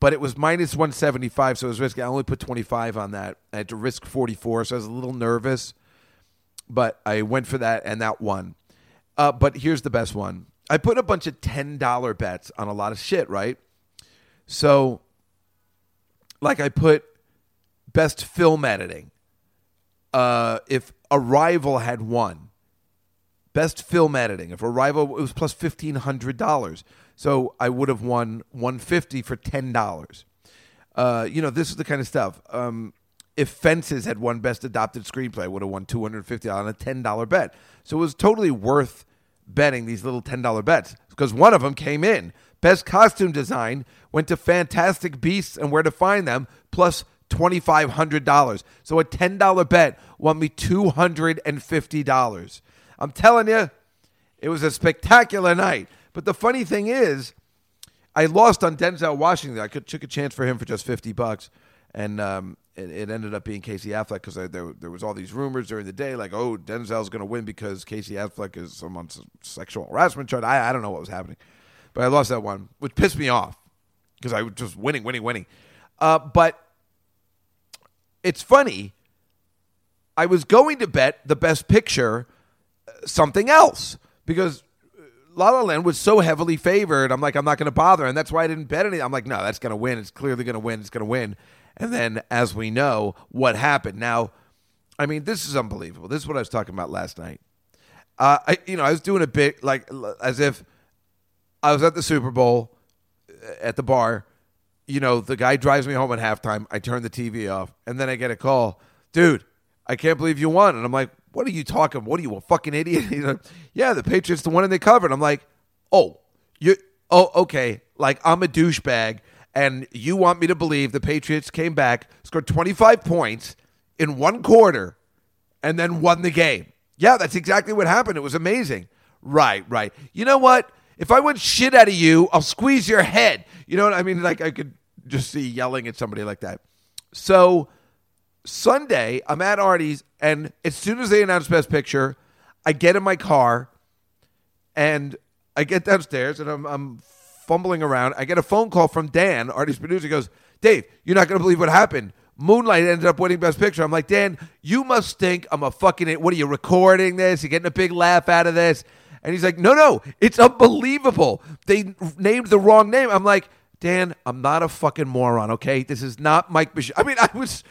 but it was minus 175, so it was risky. I only put 25 on that. I had to risk 44, so I was a little nervous, but I went for that, and that won. Uh, but here's the best one. I put a bunch of $10 bets on a lot of shit, right? So, like, I put best film editing. Uh, if Arrival had won, best film editing. If Arrival, it was plus $1,500. So I would have won 150 for $10. Uh, you know, this is the kind of stuff. Um, if Fences had won Best Adopted Screenplay, I would have won two hundred fifty on a ten dollar bet. So it was totally worth betting these little ten dollar bets because one of them came in. Best Costume Design went to Fantastic Beasts and Where to Find Them plus plus twenty five hundred dollars. So a ten dollar bet won me two hundred and fifty dollars. I'm telling you, it was a spectacular night. But the funny thing is, I lost on Denzel Washington. I took a chance for him for just fifty bucks, and um, it, it ended up being Casey Affleck because there there was all these rumors during the day like, oh, Denzel's going to win because Casey Affleck is someone's sexual harassment charge. I I don't know what was happening, but I lost that one, which pissed me off because I was just winning, winning, winning. Uh, but it's funny. I was going to bet the best picture uh, something else because La La Land was so heavily favored. I'm like, I'm not going to bother, and that's why I didn't bet anything. I'm like, no, that's going to win. It's clearly going to win. It's going to win. And then, as we know, what happened? Now, I mean, this is unbelievable. This is what I was talking about last night. Uh, I, you know, I was doing a bit like as if I was at the Super Bowl uh, at the bar. You know, the guy drives me home at halftime. I turn the TV off, and then I get a call, dude. I can't believe you won. And I'm like, what are you talking? What are you a fucking idiot? He's like, yeah, the Patriots the one and they covered. I'm like, oh, you, oh, okay. Like I'm a douchebag, and you want me to believe the Patriots came back, scored 25 points in one quarter, and then won the game. Yeah, that's exactly what happened. It was amazing. Right, right. You know what? If I want shit out of you, I'll squeeze your head. You know what I mean? Like I could just see yelling at somebody like that. So Sunday, I'm at Artie's, and as soon as they announce Best Picture, I get in my car and I get downstairs and I'm, I'm fumbling around. I get a phone call from Dan, Artie's producer. Goes, Dave, you're not going to believe what happened. Moonlight ended up winning Best Picture. I'm like, Dan, you must think I'm a fucking. What are you recording this? You're getting a big laugh out of this? And he's like, No, no, it's unbelievable. They named the wrong name. I'm like, Dan, I'm not a fucking moron, okay? This is not Mike Michelle. I mean, I was,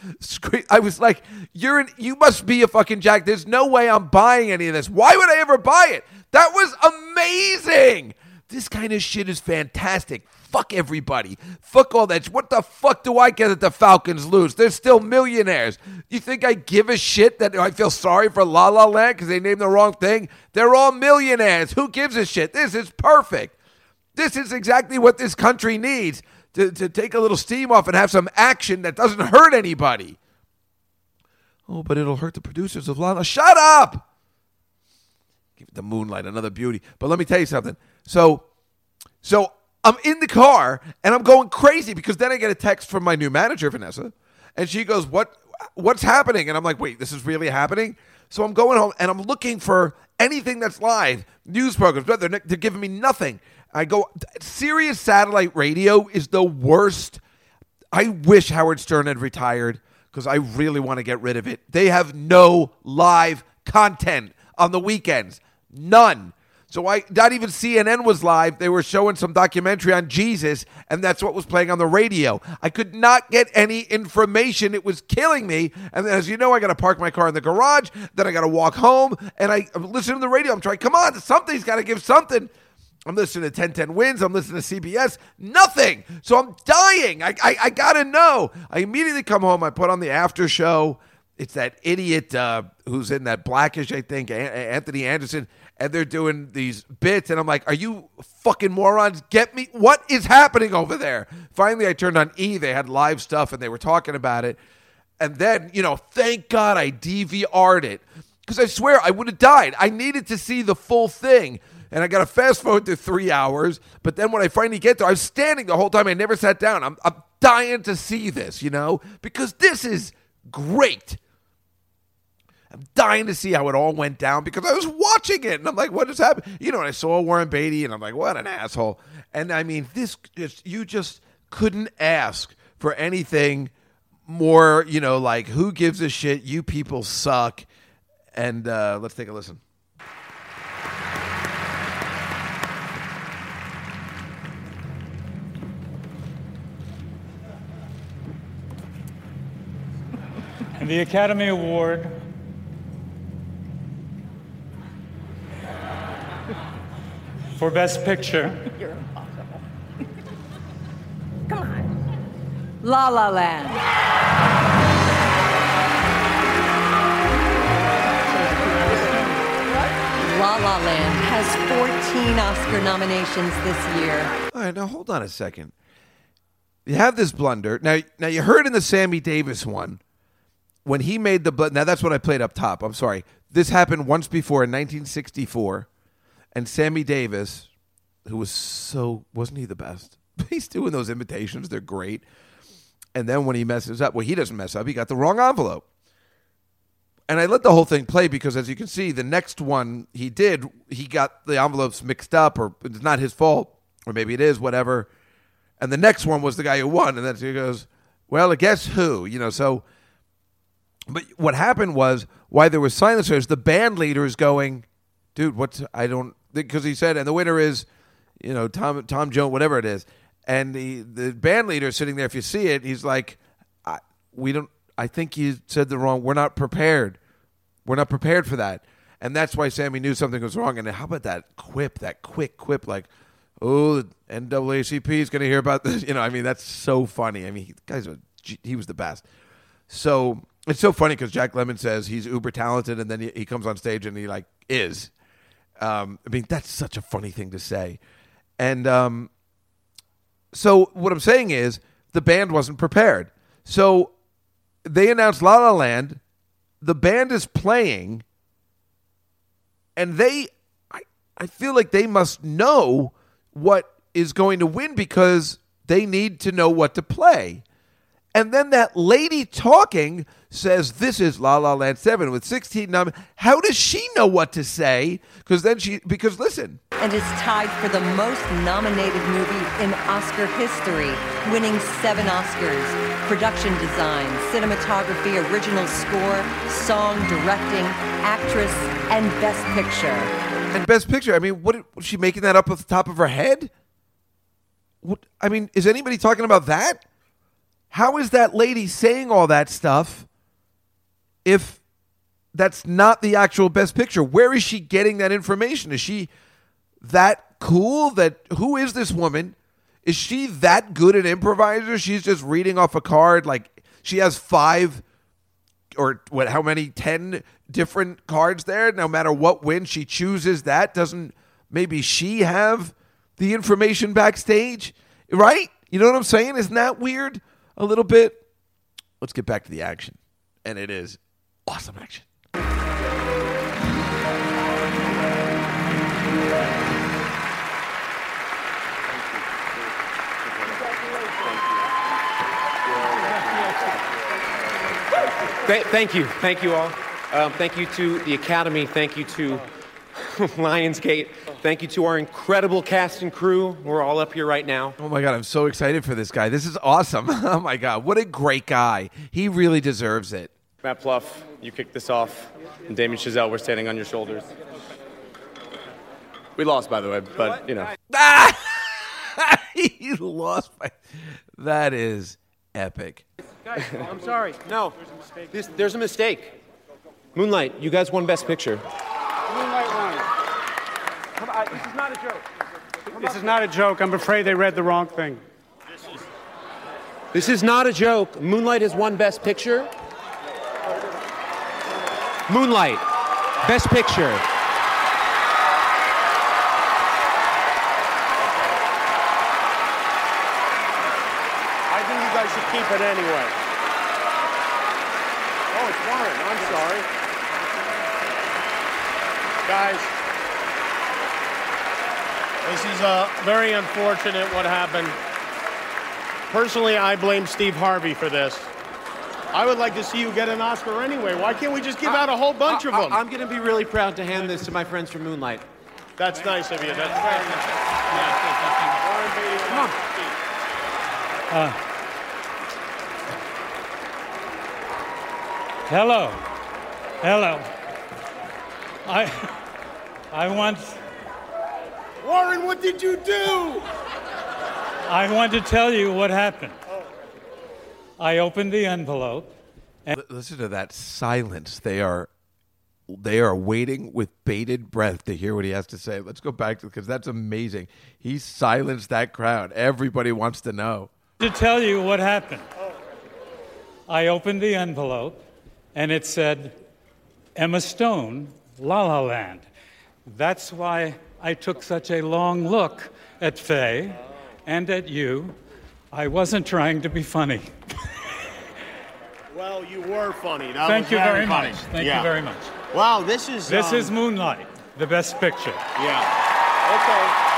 I was like, you're an, you must be a fucking jack. There's no way I'm buying any of this. Why would I ever buy it? That was amazing. This kind of shit is fantastic. Fuck everybody. Fuck all that. What the fuck do I get that the Falcons lose? They're still millionaires. You think I give a shit that I feel sorry for La La Land because they named the wrong thing? They're all millionaires. Who gives a shit? This is perfect. This is exactly what this country needs to, to take a little steam off and have some action that doesn't hurt anybody. Oh, but it'll hurt the producers of Lana. Shut up! The moonlight another beauty. But let me tell you something. So, so I'm in the car and I'm going crazy because then I get a text from my new manager, Vanessa, and she goes, "What? What's happening?" And I'm like, "Wait, this is really happening." So I'm going home and I'm looking for anything that's live, news programs, but they're, they're giving me nothing. I go, Sirius satellite radio is the worst. I wish Howard Stern had retired because I really want to get rid of it. They have no live content on the weekends, none. So I not even CNN was live. They were showing some documentary on Jesus, and that's what was playing on the radio. I could not get any information. It was killing me. And as you know, I got to park my car in the garage. Then I got to walk home, and I, I'm listening to the radio. I'm trying. Come on, something's got to give something. I'm listening to 1010 Wins. I'm listening to CBS. Nothing. So I'm dying. I, I, I got to know. I immediately come home. I put on the after show. It's that idiot uh, who's in that blackish, I think, Anthony Anderson. And they're doing these bits. And I'm like, are you fucking morons? Get me. What is happening over there? Finally, I turned on E. They had live stuff and they were talking about it. And then, you know, thank God I DVR'd it. Because I swear I would have died. I needed to see the full thing and I got to fast forward to three hours. But then when I finally get there, I was standing the whole time. I never sat down. I'm, I'm dying to see this, you know, because this is great. I'm dying to see how it all went down because I was watching it and I'm like, what has happened? You know, I saw Warren Beatty and I'm like, what an asshole. And I mean, this just, you just couldn't ask for anything more, you know, like who gives a shit? You people suck. And uh, let's take a listen. And the Academy Award for Best Picture You're impossible. Come on. La La Land. La La Land has 14 Oscar nominations this year. All right, now hold on a second. You have this blunder. Now, now you heard in the Sammy Davis one when he made the bl- now that's what I played up top. I'm sorry. This happened once before in 1964, and Sammy Davis, who was so wasn't he the best? He's doing those imitations; they're great. And then when he messes up, well, he doesn't mess up. He got the wrong envelope. And I let the whole thing play because, as you can see, the next one he did, he got the envelopes mixed up, or it's not his fault, or maybe it is, whatever. And the next one was the guy who won, and then he goes, "Well, guess who?" You know, so. But what happened was why there was silence. There's the band leader is going, dude. What's I don't because he said, and the winner is, you know, Tom Tom Jones, whatever it is, and the the band leader sitting there. If you see it, he's like, I, we don't. I think you said the wrong. We're not prepared. We're not prepared for that. And that's why Sammy knew something was wrong. And how about that quip, that quick quip, like, oh, the NAACP is going to hear about this. You know, I mean, that's so funny. I mean, he, guys, he was the best. So it's so funny because Jack Lemmon says he's uber talented, and then he, he comes on stage and he like is. Um, I mean, that's such a funny thing to say. And um, so what I'm saying is the band wasn't prepared. So they announced La La Land. The band is playing, and they, I, I feel like they must know what is going to win because they need to know what to play. And then that lady talking says, This is La La Land 7 with 16 nom. How does she know what to say? Because then she, because listen, and is tied for the most nominated movie in Oscar history, winning seven Oscars production design, cinematography, original score, song, directing, actress, and best picture. and Best Picture, I mean, what was she making that up off the top of her head? What, I mean, is anybody talking about that? How is that lady saying all that stuff if that's not the actual best picture? Where is she getting that information? Is she that cool? That who is this woman? Is she that good an improviser? She's just reading off a card like she has five or what how many 10 different cards there no matter what win she chooses that doesn't maybe she have the information backstage right you know what i'm saying isn't that weird a little bit let's get back to the action and it is awesome action Th- thank you. Thank you all. Um, thank you to the Academy. Thank you to Lionsgate. Thank you to our incredible cast and crew. We're all up here right now. oh my god i'm so excited for this guy this is awesome oh my god what a great guy he really deserves it Marc Platt, you kicked this off. And Damien Chazelle, we're standing on your shoulders. We lost, by the way, but you know. he lost by. That is epic. Guys, I'm sorry. No, there's a this, there's a mistake. Moonlight, you guys won Best Picture. Come on, this is not a joke. This is not a joke. I'm afraid they read the wrong thing. This is not a joke. Moonlight has won Best Picture. Moonlight, Best Picture. I think you guys should keep it anyway. Oh, it's Warren. I'm sorry. Guys, this is uh, very unfortunate what happened. Personally, I blame Steve Harvey for this. I would like to see you get an Oscar anyway. Why can't we just give out a whole bunch of them? I'm going to be really proud to hand this to my friends from Moonlight. That's nice of you. That's very nice. Yeah. Come on. Uh, hello. Hello. I, I want, Warren, what did you do? I want to tell you what happened. Oh. I opened the envelope. And- Listen to that silence. They are they are waiting with bated breath to hear what he has to say. Let's go back to because that's amazing. He silenced that crowd. Everybody wants to know. To tell you what happened. I opened the envelope and it said, Emma Stone, La La Land. That's why I took such a long look at Faye and at you. I wasn't trying to be funny. Well, you were funny. That Thank was you very funny. much. Thank Yeah. you very much. Wow, this is. This um, is Moonlight, the best picture. Yeah. Okay.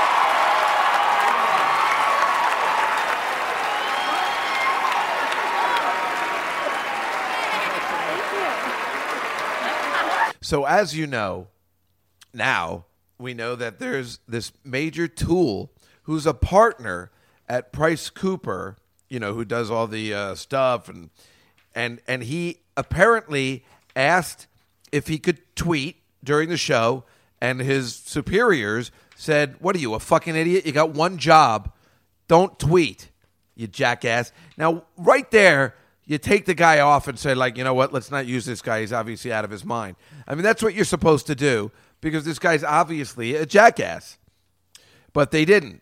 So as you know, now we know that there's this major tool who's a partner at Price Cooper, you know, who does all the uh, stuff and and and he apparently asked if he could tweet during the show and his superiors said, "What are you, a fucking idiot? You got one job. Don't tweet, you jackass." Now, right there, you take the guy off and say like, "You know what? Let's not use this guy. He's obviously out of his mind." I mean, that's what you're supposed to do because this guy's obviously a jackass. But they didn't.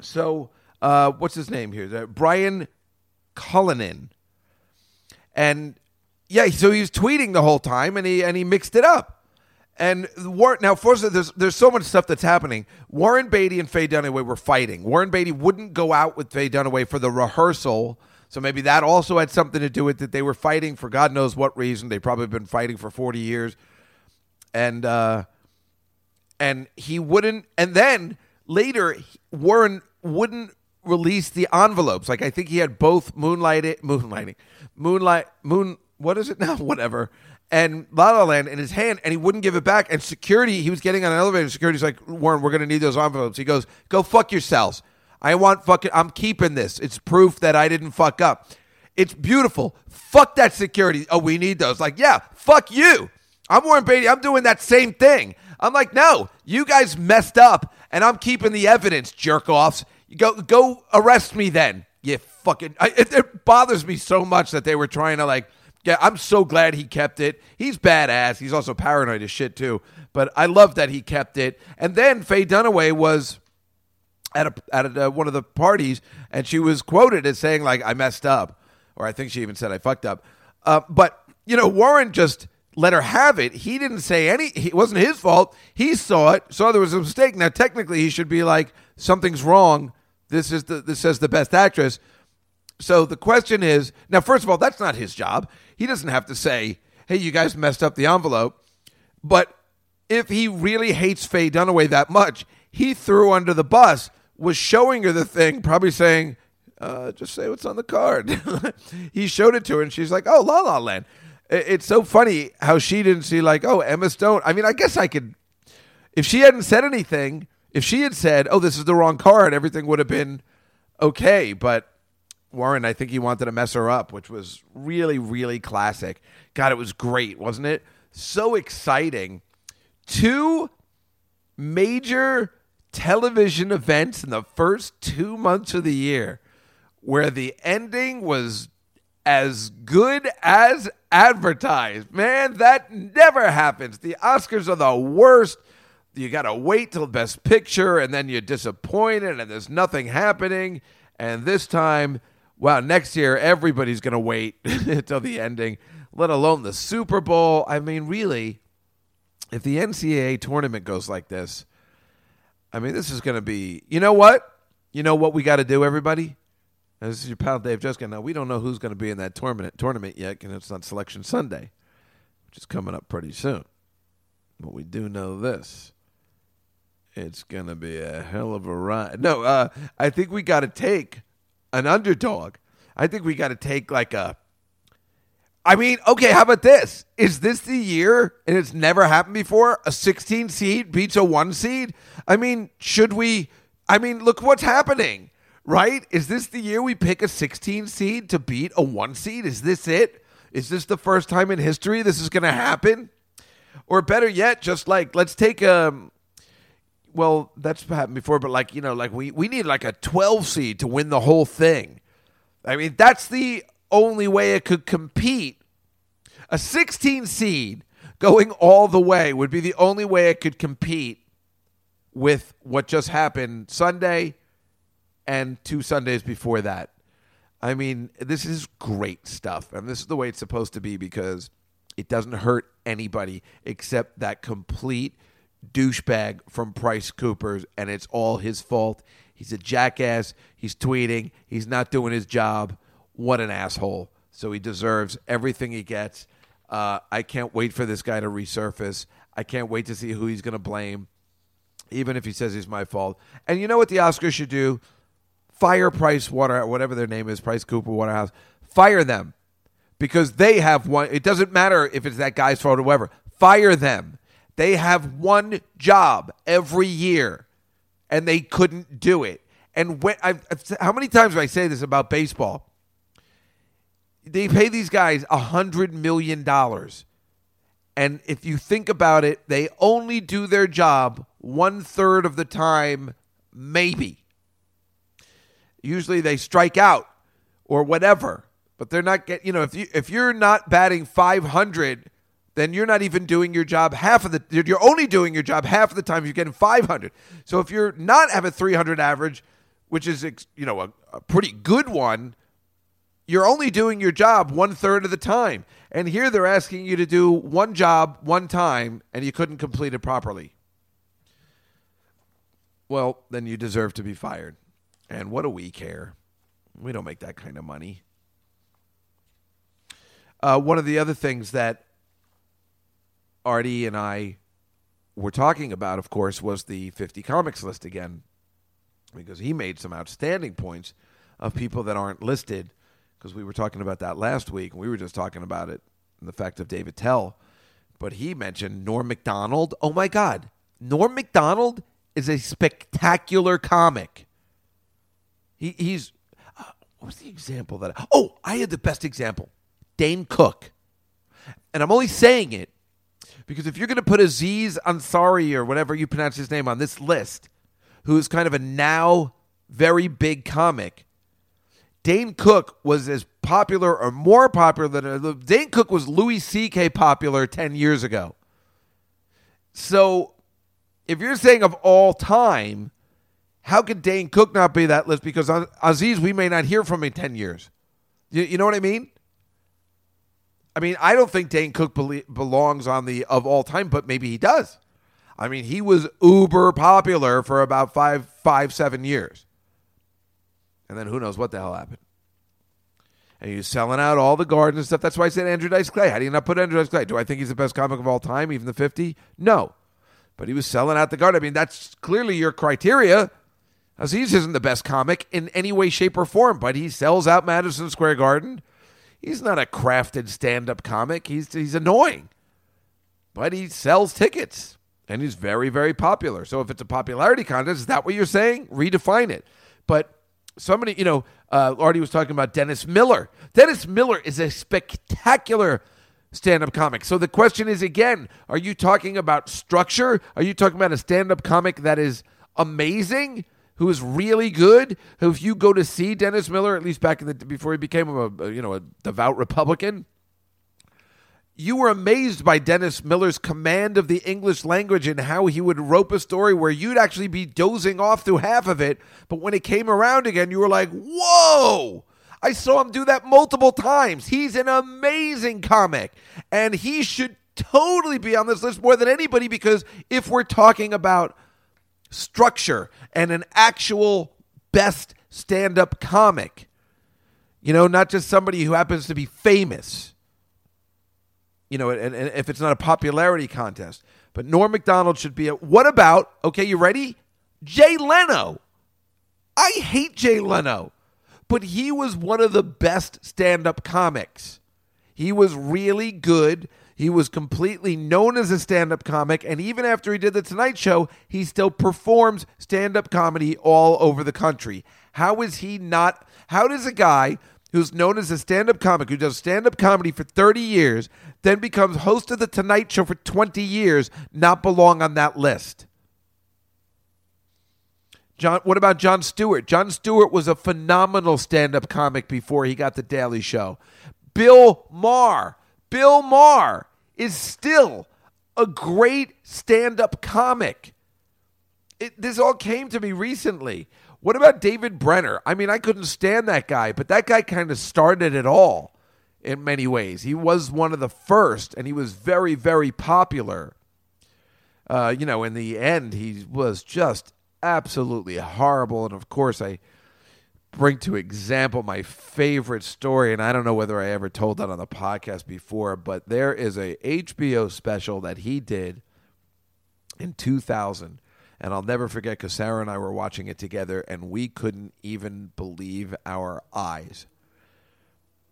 So, uh, what's his name here? Brian Cullinan. And yeah, so he was tweeting the whole time, and he and he mixed it up. And Warren, now, first, of, there's there's so much stuff that's happening. Warren Beatty and Faye Dunaway were fighting. Warren Beatty wouldn't go out with Faye Dunaway for the rehearsal, so maybe that also had something to do with it. They were fighting for God knows what reason. They've probably been fighting for forty years, and uh, and he wouldn't. And then later, Warren wouldn't release the envelopes. Like I think he had both moonlighting, moonlighting, moonlight, moon. What is it now? Whatever. And La La Land in his hand, and he wouldn't give it back. And security, he was getting on an elevator. Security's like, Warren, we're going to need those envelopes. He goes, Go fuck yourselves. I want fucking. I'm keeping this. It's proof that I didn't fuck up. It's beautiful. Fuck that security. Oh, we need those. Like, yeah, fuck you. I'm Warren Beatty. I'm doing that same thing. I'm like, no, you guys messed up, and I'm keeping the evidence, jerk offs. Go, go arrest me then. You fucking. I, it, it bothers me so much that they were trying to like. Yeah, I'm so glad he kept it. He's badass. He's also paranoid as shit too. But I love that he kept it. And then Faye Dunaway was at a, at a, one of the parties, and she was quoted as saying like, "I messed up," or I think she even said, "I fucked up." Uh, but you know, Warren just let her have it. He didn't say any. It wasn't his fault. He saw it, saw there was a mistake. Now, technically, he should be like, "Something's wrong. This is the this says the best actress." So the question is now, first of all, that's not his job. He doesn't have to say, hey, you guys messed up the envelope. But if he really hates Faye Dunaway that much, he threw under the bus, was showing her the thing, probably saying, uh, just say what's on the card. he showed it to her, and she's like, oh, La La Land. It's so funny how she didn't see, like, oh, Emma Stone. I mean, I guess I could, if she hadn't said anything, if she had said, oh, this is the wrong card, everything would have been okay. But Warren, I think he wanted to mess her up, which was really, really classic. God, it was great, wasn't it? So exciting. Two major television events in the first two months of the year where the ending was as good as advertised. Man, that never happens. The Oscars are the worst. You got to wait till the Best Picture, and then you're disappointed, and there's nothing happening. And this time, well, next year, everybody's going to wait until the ending, let alone the Super Bowl. I mean, really, if the NCAA tournament goes like this, I mean, this is going to be, you know what? You know what we got to do, everybody? This is your pal Dave Juskow. Now we don't know who's going to be in that tournament tournament yet, because it's on Selection Sunday, which is coming up pretty soon. But we do know this: it's going to be a hell of a ride. No, uh, I think we got to take an underdog. I think we got to take like a. I mean, okay, how about this? Is this the year, and it's never happened before, a 16 seed beats a one seed? I mean, should we? I mean, look what's happening right? Is this the year we pick a 16 seed to beat a one seed? Is this it? Is this the first time in history this is going to happen? Or better yet, just like let's take a well, that's happened before, but like, you know, like we we need like a 12 seed to win the whole thing. I mean, that's the only way it could compete. A 16 seed going all the way would be the only way it could compete with what just happened Sunday and two Sundays before that. I mean, this is great stuff. And this is the way it's supposed to be because it doesn't hurt anybody except that complete douchebag from Price Coopers, and it's all his fault. He's a jackass. He's tweeting. He's not doing his job. What an asshole. So he deserves everything he gets. Uh, I can't wait for this guy to resurface. I can't wait to see who he's going to blame, even if he says he's my fault. And you know what the Oscars should do? Fire Price Water, whatever their name is, Price Cooper Waterhouse, fire them because they have one. It doesn't matter if it's that guy's fault or whatever. Fire them. They have one job every year, and they couldn't do it. And when I've, how many times do I say this about baseball? They pay these guys a hundred million dollars, and if you think about it, they only do their job one third of the time, maybe. Usually they strike out or whatever, but they're not get. You know, if you if you're not batting 500, then you're not even doing your job half of the. You're only doing your job half of the time. You're getting 500. So if you're not have a 300 average, which is you know a, a pretty good one, you're only doing your job one third of the time. And here they're asking you to do one job one time, and you couldn't complete it properly. Well, then you deserve to be fired. And what do we care? We don't make that kind of money. Uh, one of the other things that Artie and I were talking about, of course, was the 50 comics list again, because he made some outstanding points of people that aren't listed. Because we were talking about that last week, and we were just talking about it, the fact of David Attell. But he mentioned Norm Macdonald. Oh my God, Norm Macdonald is a spectacular comic. He, he's uh, what was the example that? I, oh, I had the best example, Dane Cook, and I'm only saying it because if you're going to put Aziz Ansari or whatever you pronounce his name on this list, who is kind of a now very big comic, Dane Cook was as popular or more popular than Dane Cook was Louis C.K. popular 10 years ago. So if you're saying of all time, how could Dane Cook not be that list? Because uh, Aziz, we may not hear from him in 10 years. You, you know what I mean? I mean, I don't think Dane Cook be- belongs on the of all time, but maybe he does. I mean, he was uber popular for about five, five, seven years. And then who knows what the hell happened. And he's selling out all the gardens and stuff. That's why I said Andrew Dice Clay. How do you not put Andrew Dice Clay? Do I think he's the best comic of all time, even the 50? No. But he was selling out the garden. I mean, that's clearly your criteria. Aziz isn't the best comic in any way, shape, or form, but he sells out Madison Square Garden. He's not a crafted stand-up comic. He's he's annoying, but he sells tickets and he's very very popular. So if it's a popularity contest, is that what you're saying? Redefine it. But somebody, you know, uh, Artie was talking about Dennis Miller. Dennis Miller is a spectacular stand up comic. So the question is again, are you talking about structure? Are you talking about a stand up comic that is amazing? Who is really good? Who, if you go to see Dennis Miller, at least back in the before he became a, a you know a devout Republican, you were amazed by Dennis Miller's command of the English language and how he would rope a story where you'd actually be dozing off through half of it, but when it came around again, you were like, "Whoa!" I saw him do that multiple times. He's an amazing comic, and he should totally be on this list more than anybody because if we're talking about structure and an actual best stand up comic. You know, not just somebody who happens to be famous. You know, and, and if it's not a popularity contest. But Norm MacDonald should be a. What about, okay, you ready? Jay Leno. I hate Jay Leno, but he was one of the best stand up comics. He was really good. He was completely known as a stand up comic, and even after he did The Tonight Show, he still performs stand up comedy all over the country. How is he not? How does a guy who's known as a stand up comic, who does stand up comedy for 30 years, then becomes host of The Tonight Show for 20 years, not belong on that list? John, what about Jon Stewart? Jon Stewart was a phenomenal stand up comic before he got The Daily Show. Bill Maher. Bill Maher is still a great stand up comic. It, this all came to me recently. What about David Brenner? I mean, I couldn't stand that guy, but that guy kind of started it all in many ways. He was one of the first, and he was very, very popular. Uh, you know, in the end, he was just absolutely horrible. And of course, I bring to example my favorite story, and I don't know whether I ever told that on the podcast before, but there is a HBO special that he did in 2000, and I'll never forget because Sarah and I were watching it together, and we couldn't even believe our eyes.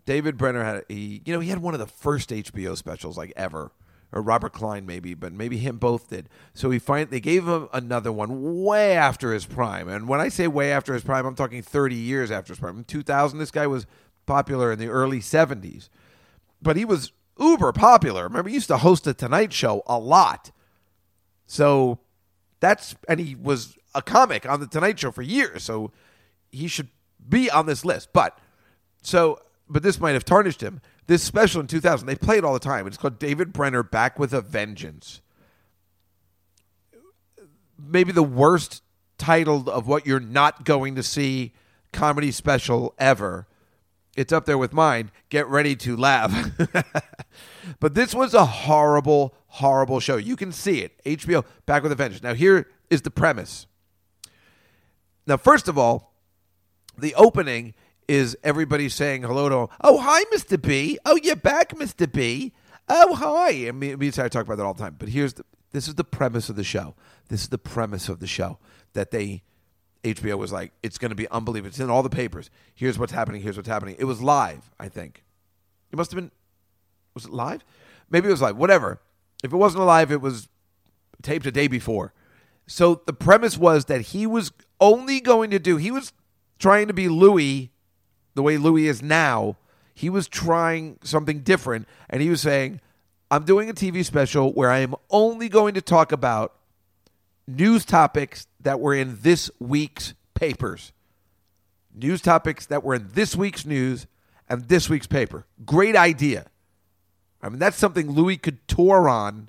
David Brenner had he, you know, he had one of the first HBO specials like ever or Robert Klein maybe, but maybe him both did. So he find they gave him another one way after his prime. And when I say way after his prime, I'm talking 30 years after his prime. In 2000, this guy was popular in the early 70s, but he was uber popular. Remember, he used to host the Tonight Show a lot. So that's and he was a comic on the Tonight Show for years. So he should be on this list. But so, but this might have tarnished him. This special in 2000, they play it all the time. It's called David Brenner Back with a Vengeance. Maybe the worst title of what you're not going to see comedy special ever. It's up there with mine. Get ready to laugh. but this was a horrible, horrible show. You can see it. HBO Back with a Vengeance. Now, here is the premise. Now, first of all, the opening is everybody saying hello to him. Oh, hi, Mr. B. Oh, you're back, Mr. B. Oh, hi. I mean, me and Sarah talk about that all the time. But here's the this is the premise of the show. This is the premise of the show that they HBO was like, it's going to be unbelievable. It's in all the papers. Here's what's happening. Here's what's happening. It was live, I think. It must have been. Was it live? Maybe it was live. Whatever. If it wasn't live, it was taped a day before. So the premise was that he was only going to do. He was trying to be Louis the way Louis is now, he was trying something different. And he was saying, I'm doing a TV special where I am only going to talk about news topics that were in this week's papers. News topics that were in this week's news and this week's paper. Great idea. I mean, that's something Louis could tour on.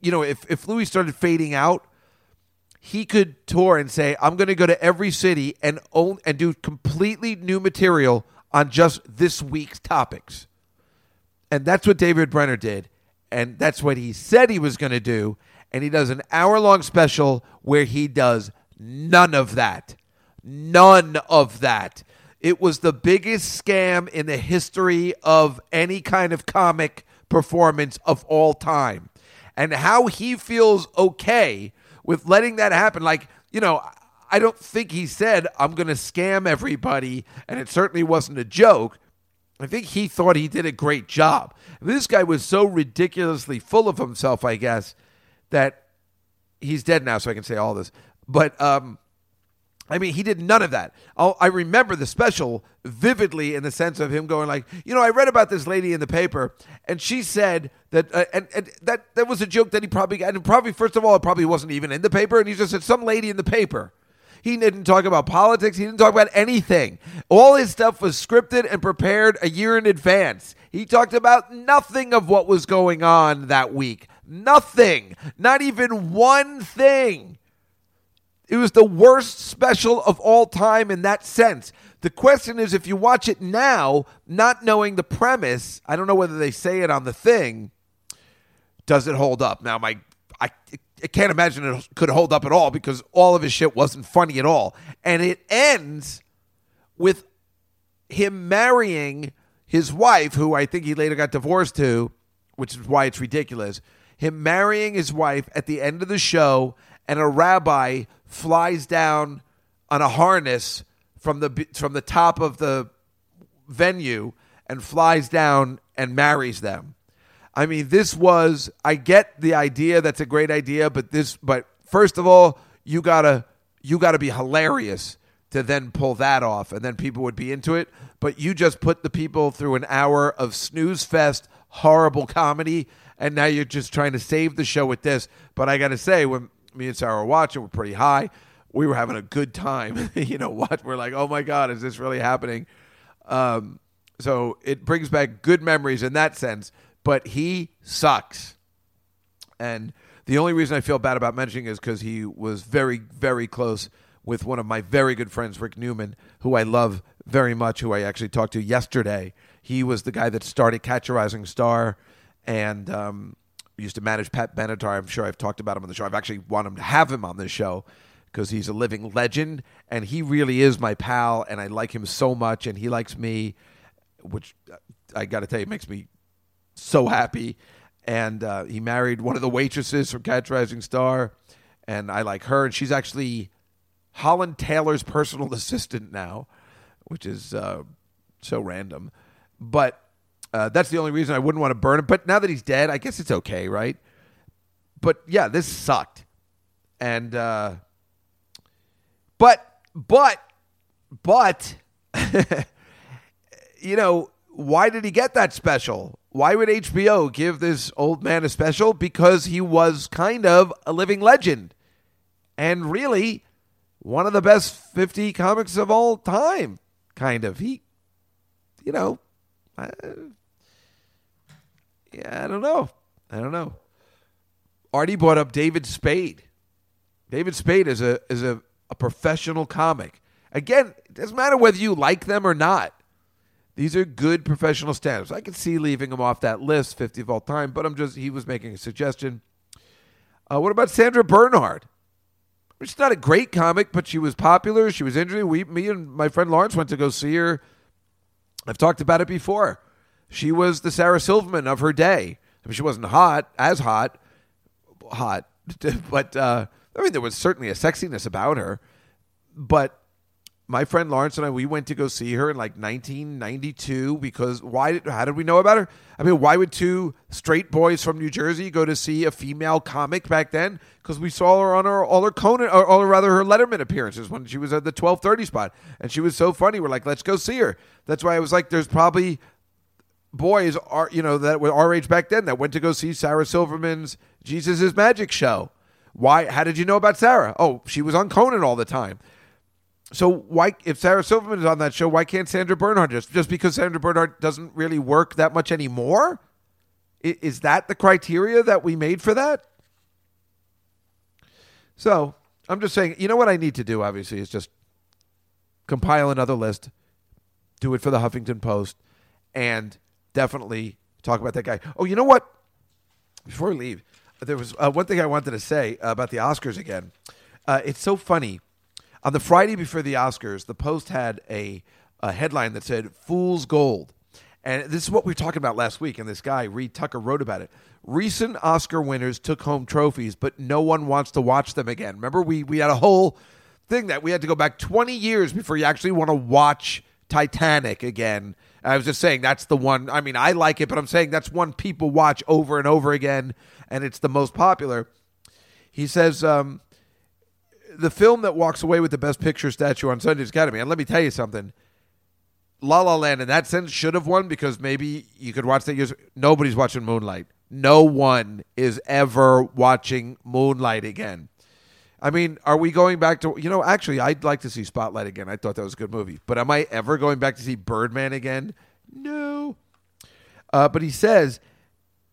You know, if, if Louis started fading out, he could tour and say, "I'm going to go to every city and own and do completely new material on just this week's topics." And that's what David Brenner did, and that's what he said he was going to do. And he does an hour-long special where he does none of that, none of that. It was the biggest scam in the history of any kind of comic performance of all time. And how he feels okay with letting that happen. Like, you know, I don't think he said, I'm going to scam everybody, and it certainly wasn't a joke. I think he thought he did a great job. This guy was so ridiculously full of himself, I guess, that he's dead now, so I can say all this. But um, I mean, he did none of that. I'll, I remember the special vividly in the sense of him going like, you know, I read about this lady in the paper, and she said that, uh, and, and that that was a joke that he probably got, and probably first of all, it probably wasn't even in the paper, and he just said some lady in the paper. He didn't talk about politics. He didn't talk about anything. All his stuff was scripted and prepared a year in advance. He talked about nothing of what was going on that week. Nothing. Not even one thing. It was the worst special of all time in that sense. The question is if you watch it now, not knowing the premise, I don't know whether they say it on the thing, does it hold up? Now, my I, I can't imagine it could hold up at all because all of his shit wasn't funny at all. And it ends with him marrying his wife, who I think he later got divorced to, which is why it's ridiculous. Him marrying his wife at the end of the show, and a rabbi flies down on a harness from the from the top of the venue and flies down and marries them. I mean, this was I get the idea that's a great idea, but this but first of all, you got to you got to be hilarious to then pull that off and then people would be into it, but you just put the people through an hour of snooze fest horrible comedy and now you're just trying to save the show with this. But I got to say when me and Sarah were watching, we're pretty high. We were having a good time. you know what? We're like, oh my God, is this really happening? Um, so it brings back good memories in that sense, but he sucks. And the only reason I feel bad about mentioning is because he was very, very close with one of my very good friends, Rick Newman, who I love very much, who I actually talked to yesterday. He was the guy that started Catch a Rising Star and um, used to manage Pat Benatar. I'm sure I've talked about him on the show. I've actually wanted him to have him on this show because he's a living legend and he really is my pal and I like him so much and he likes me, which uh, I got to tell you makes me so happy. And uh, he married one of the waitresses from Catch Rising Star, and I like her. And she's actually Holland Taylor's personal assistant now, which is uh, so random. But uh, that's the only reason I wouldn't want to burn him. But now that he's dead, I guess it's okay, right? But yeah, this sucked. And uh, but but but you know, why did he get that special? Why would HBO give this old man a special? Because he was kind of a living legend. And really one of the best 50 comics of all time, kind of. He you know, yeah, I don't know. I don't know. Artie brought up David Spade. David Spade is a is a, a professional comic. Again, it doesn't matter whether you like them or not. These are good professional stand-ups. I could see leaving him off that list, 50 of all time, but I'm just he was making a suggestion. Uh, what about Sandra Bernhard? She's not a great comic, but she was popular. She was interesting. We, me and my friend Lawrence went to go see her. I've talked about it before. She was the Sarah Silverman of her day. I mean, she wasn't hot, as hot, hot, but uh, I mean, there was certainly a sexiness about her. But my friend Lawrence and I, we went to go see her in like 1992 because why? Did, how did we know about her? I mean, why would two straight boys from New Jersey go to see a female comic back then? Because we saw her on her all her Conan, or, or rather her Letterman appearances when she was at the 12:30 spot, and she was so funny. We're like, let's go see her. That's why I was like, there's probably boys are you know that were our age back then that went to go see Sarah Silverman's Jesus Magic show. Why? How did you know about Sarah? Oh, she was on Conan all the time. So why, if Sarah Silverman is on that show, why can't Sandra Bernhard just just because Sandra Bernhard doesn't really work that much anymore? Is that the criteria that we made for that? So I'm just saying, you know what I need to do, obviously, is just compile another list, do it for the Huffington Post, and definitely talk about that guy. Oh, you know what? Before we leave, there was uh, one thing I wanted to say about the Oscars again. Uh, it's so funny. On the Friday before the Oscars, the Post had a, a headline that said "Fool's Gold," and this is what we were talking about last week. And this guy Reed Tucker wrote about it. Recent Oscar winners took home trophies, but no one wants to watch them again. Remember, we we had a whole thing that we had to go back 20 years before you actually want to watch Titanic again. I was just saying that's the one. I mean, I like it, but I'm saying that's one people watch over and over again, and it's the most popular. He says um, the film that walks away with the Best Picture statue on Sunday's Academy. And let me tell you something. La La Land, in that sense, should have won because maybe you could watch that. Nobody's watching Moonlight. No one is ever watching Moonlight again. I mean, are we going back to you know? Actually, I'd like to see Spotlight again. I thought that was a good movie. But am I ever going back to see Birdman again? No. Uh, but he says,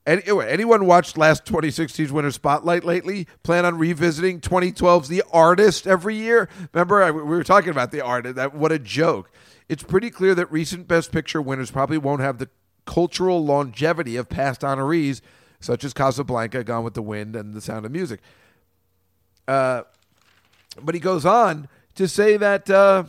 anyway, anyone watched last 2016's Winter Spotlight lately? Plan on revisiting 2012's The Artist every year? Remember, I, we were talking about The Artist. That what a joke! It's pretty clear that recent Best Picture winners probably won't have the cultural longevity of past honorees, such as Casablanca, Gone with the Wind, and The Sound of Music. Uh, but he goes on to say that uh,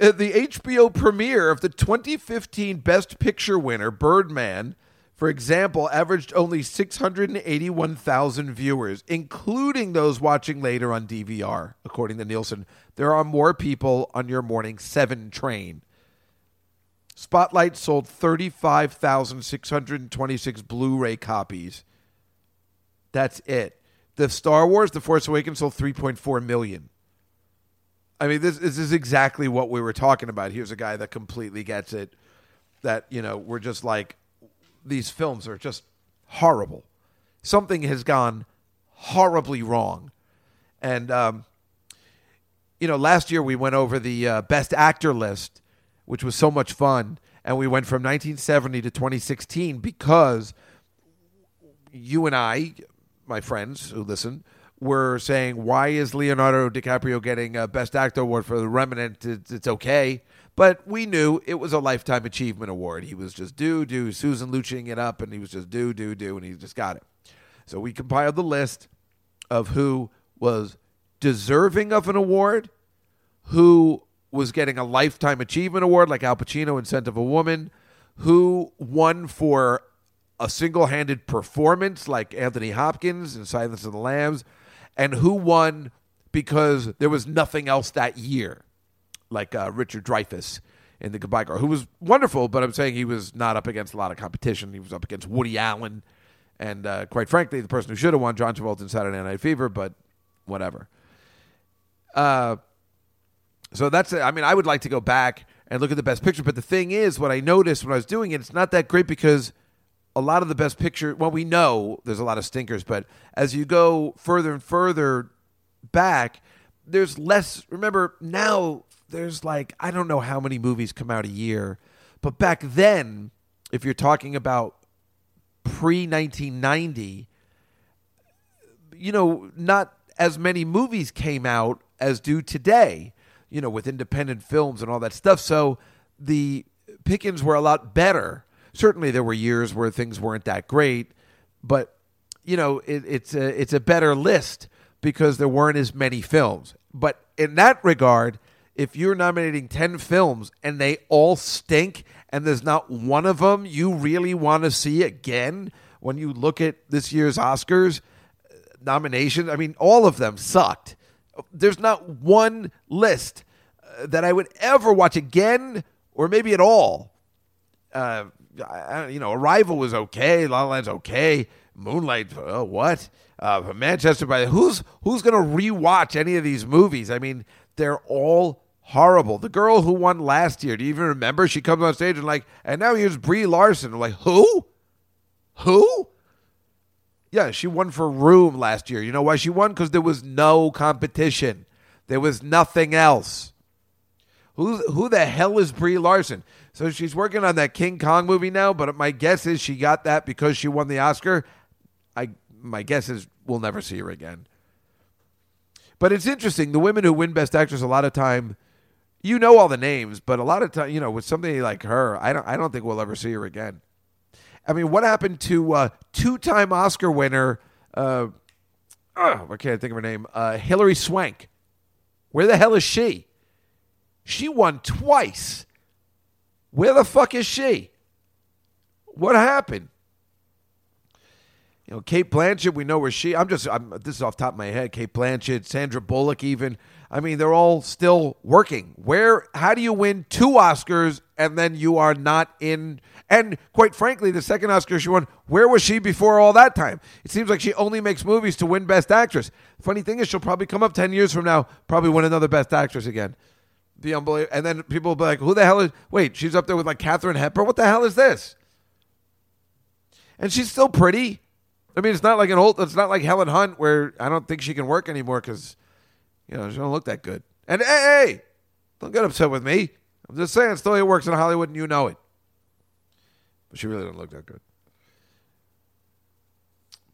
uh, the HBO premiere of the 2015 Best Picture winner, Birdman, for example, averaged only 681,000 viewers, including those watching later on DVR, according to Nielsen. There are more people on your morning seven train. Spotlight sold 35,626 Blu ray copies. That's it. The Star Wars, The Force Awakens sold 3.4 million. I mean, this, this is exactly what we were talking about. Here's a guy that completely gets it. That, you know, we're just like, these films are just horrible. Something has gone horribly wrong. And, um, you know, last year we went over the uh, best actor list, which was so much fun. And we went from 1970 to 2016 because you and I, my friends who listen, were saying, why is Leonardo DiCaprio getting a Best Actor award for The Revenant? It's, it's okay. But we knew it was a Lifetime Achievement Award. He was just do, do, Susan Luching it up, and he was just do, do, do, and he just got it. So we compiled the list of who was deserving of an award, who was getting a Lifetime Achievement Award, like Al Pacino in Scent of a Woman, who won for a single handed performance, like Anthony Hopkins in Silence of the Lambs, and who won because there was nothing else that year, like uh, Richard Dreyfuss in The Goodbye Girl, who was wonderful, but I'm saying he was not up against a lot of competition. He was up against Woody Allen, and uh, quite frankly, the person who should have won, John Travolta in Saturday Night Fever, but whatever. Uh, so that's it. I mean, I would like to go back and look at the best picture, but the thing is, what I noticed when I was doing it, it's not that great because a lot of the best picture. Well, we know there's a lot of stinkers, but as you go further and further back, there's less. Remember now, there's like I don't know how many movies come out a year, but back then, if you're talking about pre 1990, you know, not as many movies came out as do today. You know, with independent films and all that stuff. So the pickings were a lot better certainly there were years where things weren't that great, but you know it, it's a it's a better list because there weren't as many films. But in that regard, if you're nominating ten films and they all stink, and there's not one of them you really want to see again, when you look at this year's Oscars nominations, I mean all of them sucked. There's not one list uh, that I would ever watch again, or maybe at all. Uh, you know, Arrival was okay. La La Land's okay. Moonlight, oh, what? Uh, Manchester by the who's who's going to rewatch any of these movies? I mean, they're all horrible. The girl who won last year, do you even remember? She comes on stage and like, and now here's Brie Larson. I'm like, who? Who? Yeah, she won for Room last year. You know why she won? Because there was no competition. There was nothing else. Who who the hell is Brie Larson? So she's working on that King Kong movie now, but my guess is she got that because she won the Oscar. I my guess is we'll never see her again. But it's interesting. The women who win Best Actress a lot of time, you know all the names, but a lot of time, you know, with somebody like her, I don't I don't think we'll ever see her again. I mean, what happened to uh, two-time Oscar winner? Uh, oh, I can't think of her name. Uh, Hilary Swank. Where the hell is she? She won twice. Where the fuck is she? What happened? You know, Cate Blanchett, we know where she. I'm just. I'm, this is off top of my head. Cate Blanchett, Sandra Bullock, even. I mean, they're all still working. Where? How do you win two Oscars and then you are not in? And quite frankly, the second Oscar she won, where was she before all that time? It seems like she only makes movies to win Best Actress. Funny thing is, she'll probably come up ten years from now, probably win another Best Actress again. The unbelievable. And then people will be like, "Who the hell is? Wait, she's up there with like Katharine Hepburn. What the hell is this?" And she's still pretty. I mean, it's not like an old. It's not like Helen Hunt, where I don't think she can work anymore because, you know, she don't look that good. And hey, hey, don't get upset with me. I'm just saying, it's the way it works in Hollywood, and you know it. But she really doesn't look that good.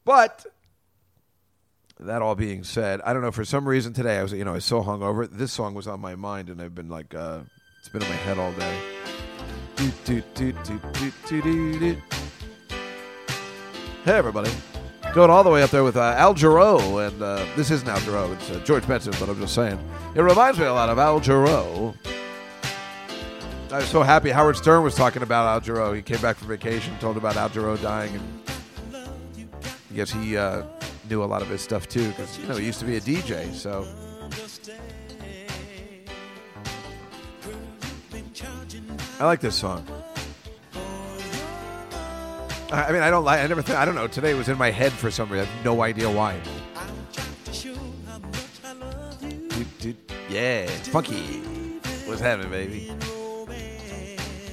But that all being said, I don't know. For some reason today, I was, you know, I was so hungover. This song was on my mind, and I've been like, uh, it's been in my head all day. Do, do, do. Hey, everybody. Going all the way up there with uh, Al Jarreau, and uh, this isn't Al Jarreau, it's uh, George Benson, but I'm just saying. It reminds me a lot of Al Jarreau. I was so happy Howard Stern was talking about Al Jarreau. He came back from vacation, told about Al Jarreau dying, and I guess he uh, knew a lot of his stuff too, because, you know, he used to be a DJ, so. I like this song. I mean, I don't like. I never. Th- I don't know. Today it was in my head for some reason. I have no idea why. Yeah, it's funky. What's happening, baby?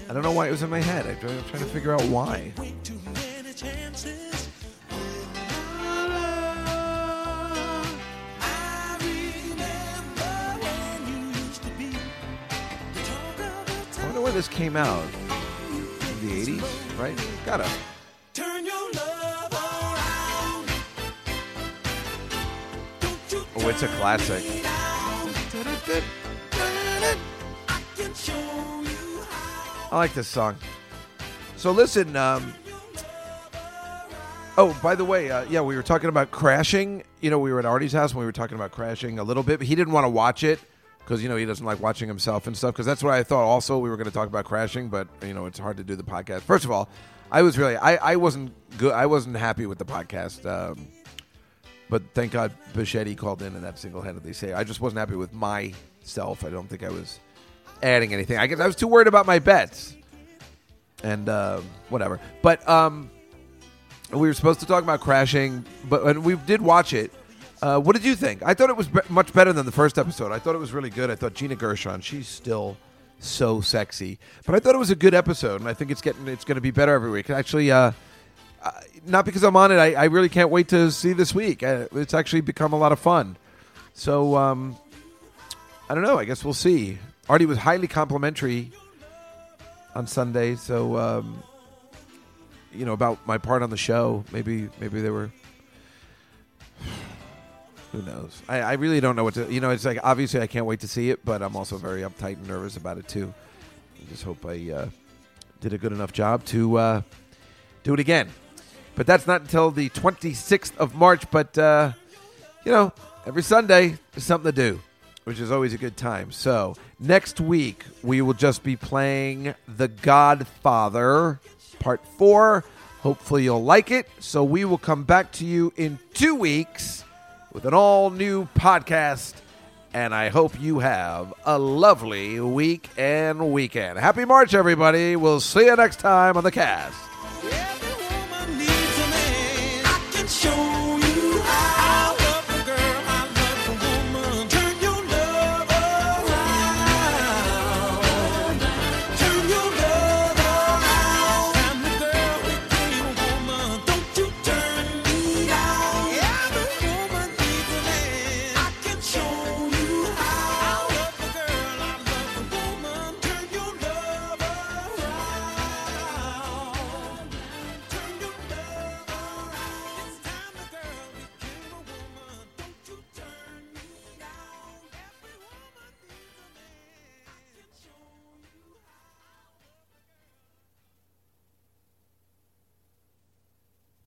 I don't know why it was in my head. I'm trying to figure out why. When this came out. In the 80s, right? Gotta. Oh, it's a classic. I like this song. So listen, um, oh, by the way, uh, yeah, we were talking about crashing. You know, we were at Artie's house and we were talking about crashing a little bit, but he didn't want to watch it because, you know, he doesn't like watching himself and stuff. Because that's what I thought also we were going to talk about crashing, but, you know, it's hard to do the podcast. First of all, I was really, I, I wasn't good. I wasn't happy with the podcast. Um, but thank God Bocchetti called in and that single handedly say I just wasn't happy with myself. I don't think I was adding anything. I guess I was too worried about my bets and uh, whatever. But um, we were supposed to talk about crashing, but and we did watch it. Uh, what did you think? I thought it was be- much better than the first episode. I thought it was really good. I thought Gina Gershon, she's still so sexy, but I thought it was a good episode, and I think it's getting it's going to be better every week. Actually, uh, uh, not because I'm on it. I, I really can't wait to see this week. Uh, it's actually become a lot of fun. So um, I don't know. I guess we'll see. Artie was highly complimentary on Sunday, so um, you know about my part on the show. Maybe maybe they were. Who knows? I, I really don't know what to. You know, it's like obviously I can't wait to see it, but I'm also very uptight and nervous about it too. I just hope I uh, did a good enough job to uh, do it again. But that's not until the 26th of March. But uh, you know, every Sunday there's something to do, which is always a good time. So next week we will just be playing The Godfather Part Four. Hopefully you'll like it. So we will come back to you in two weeks with an all new podcast. And I hope you have a lovely week and weekend. Happy March, everybody. We'll see you next time on the cast.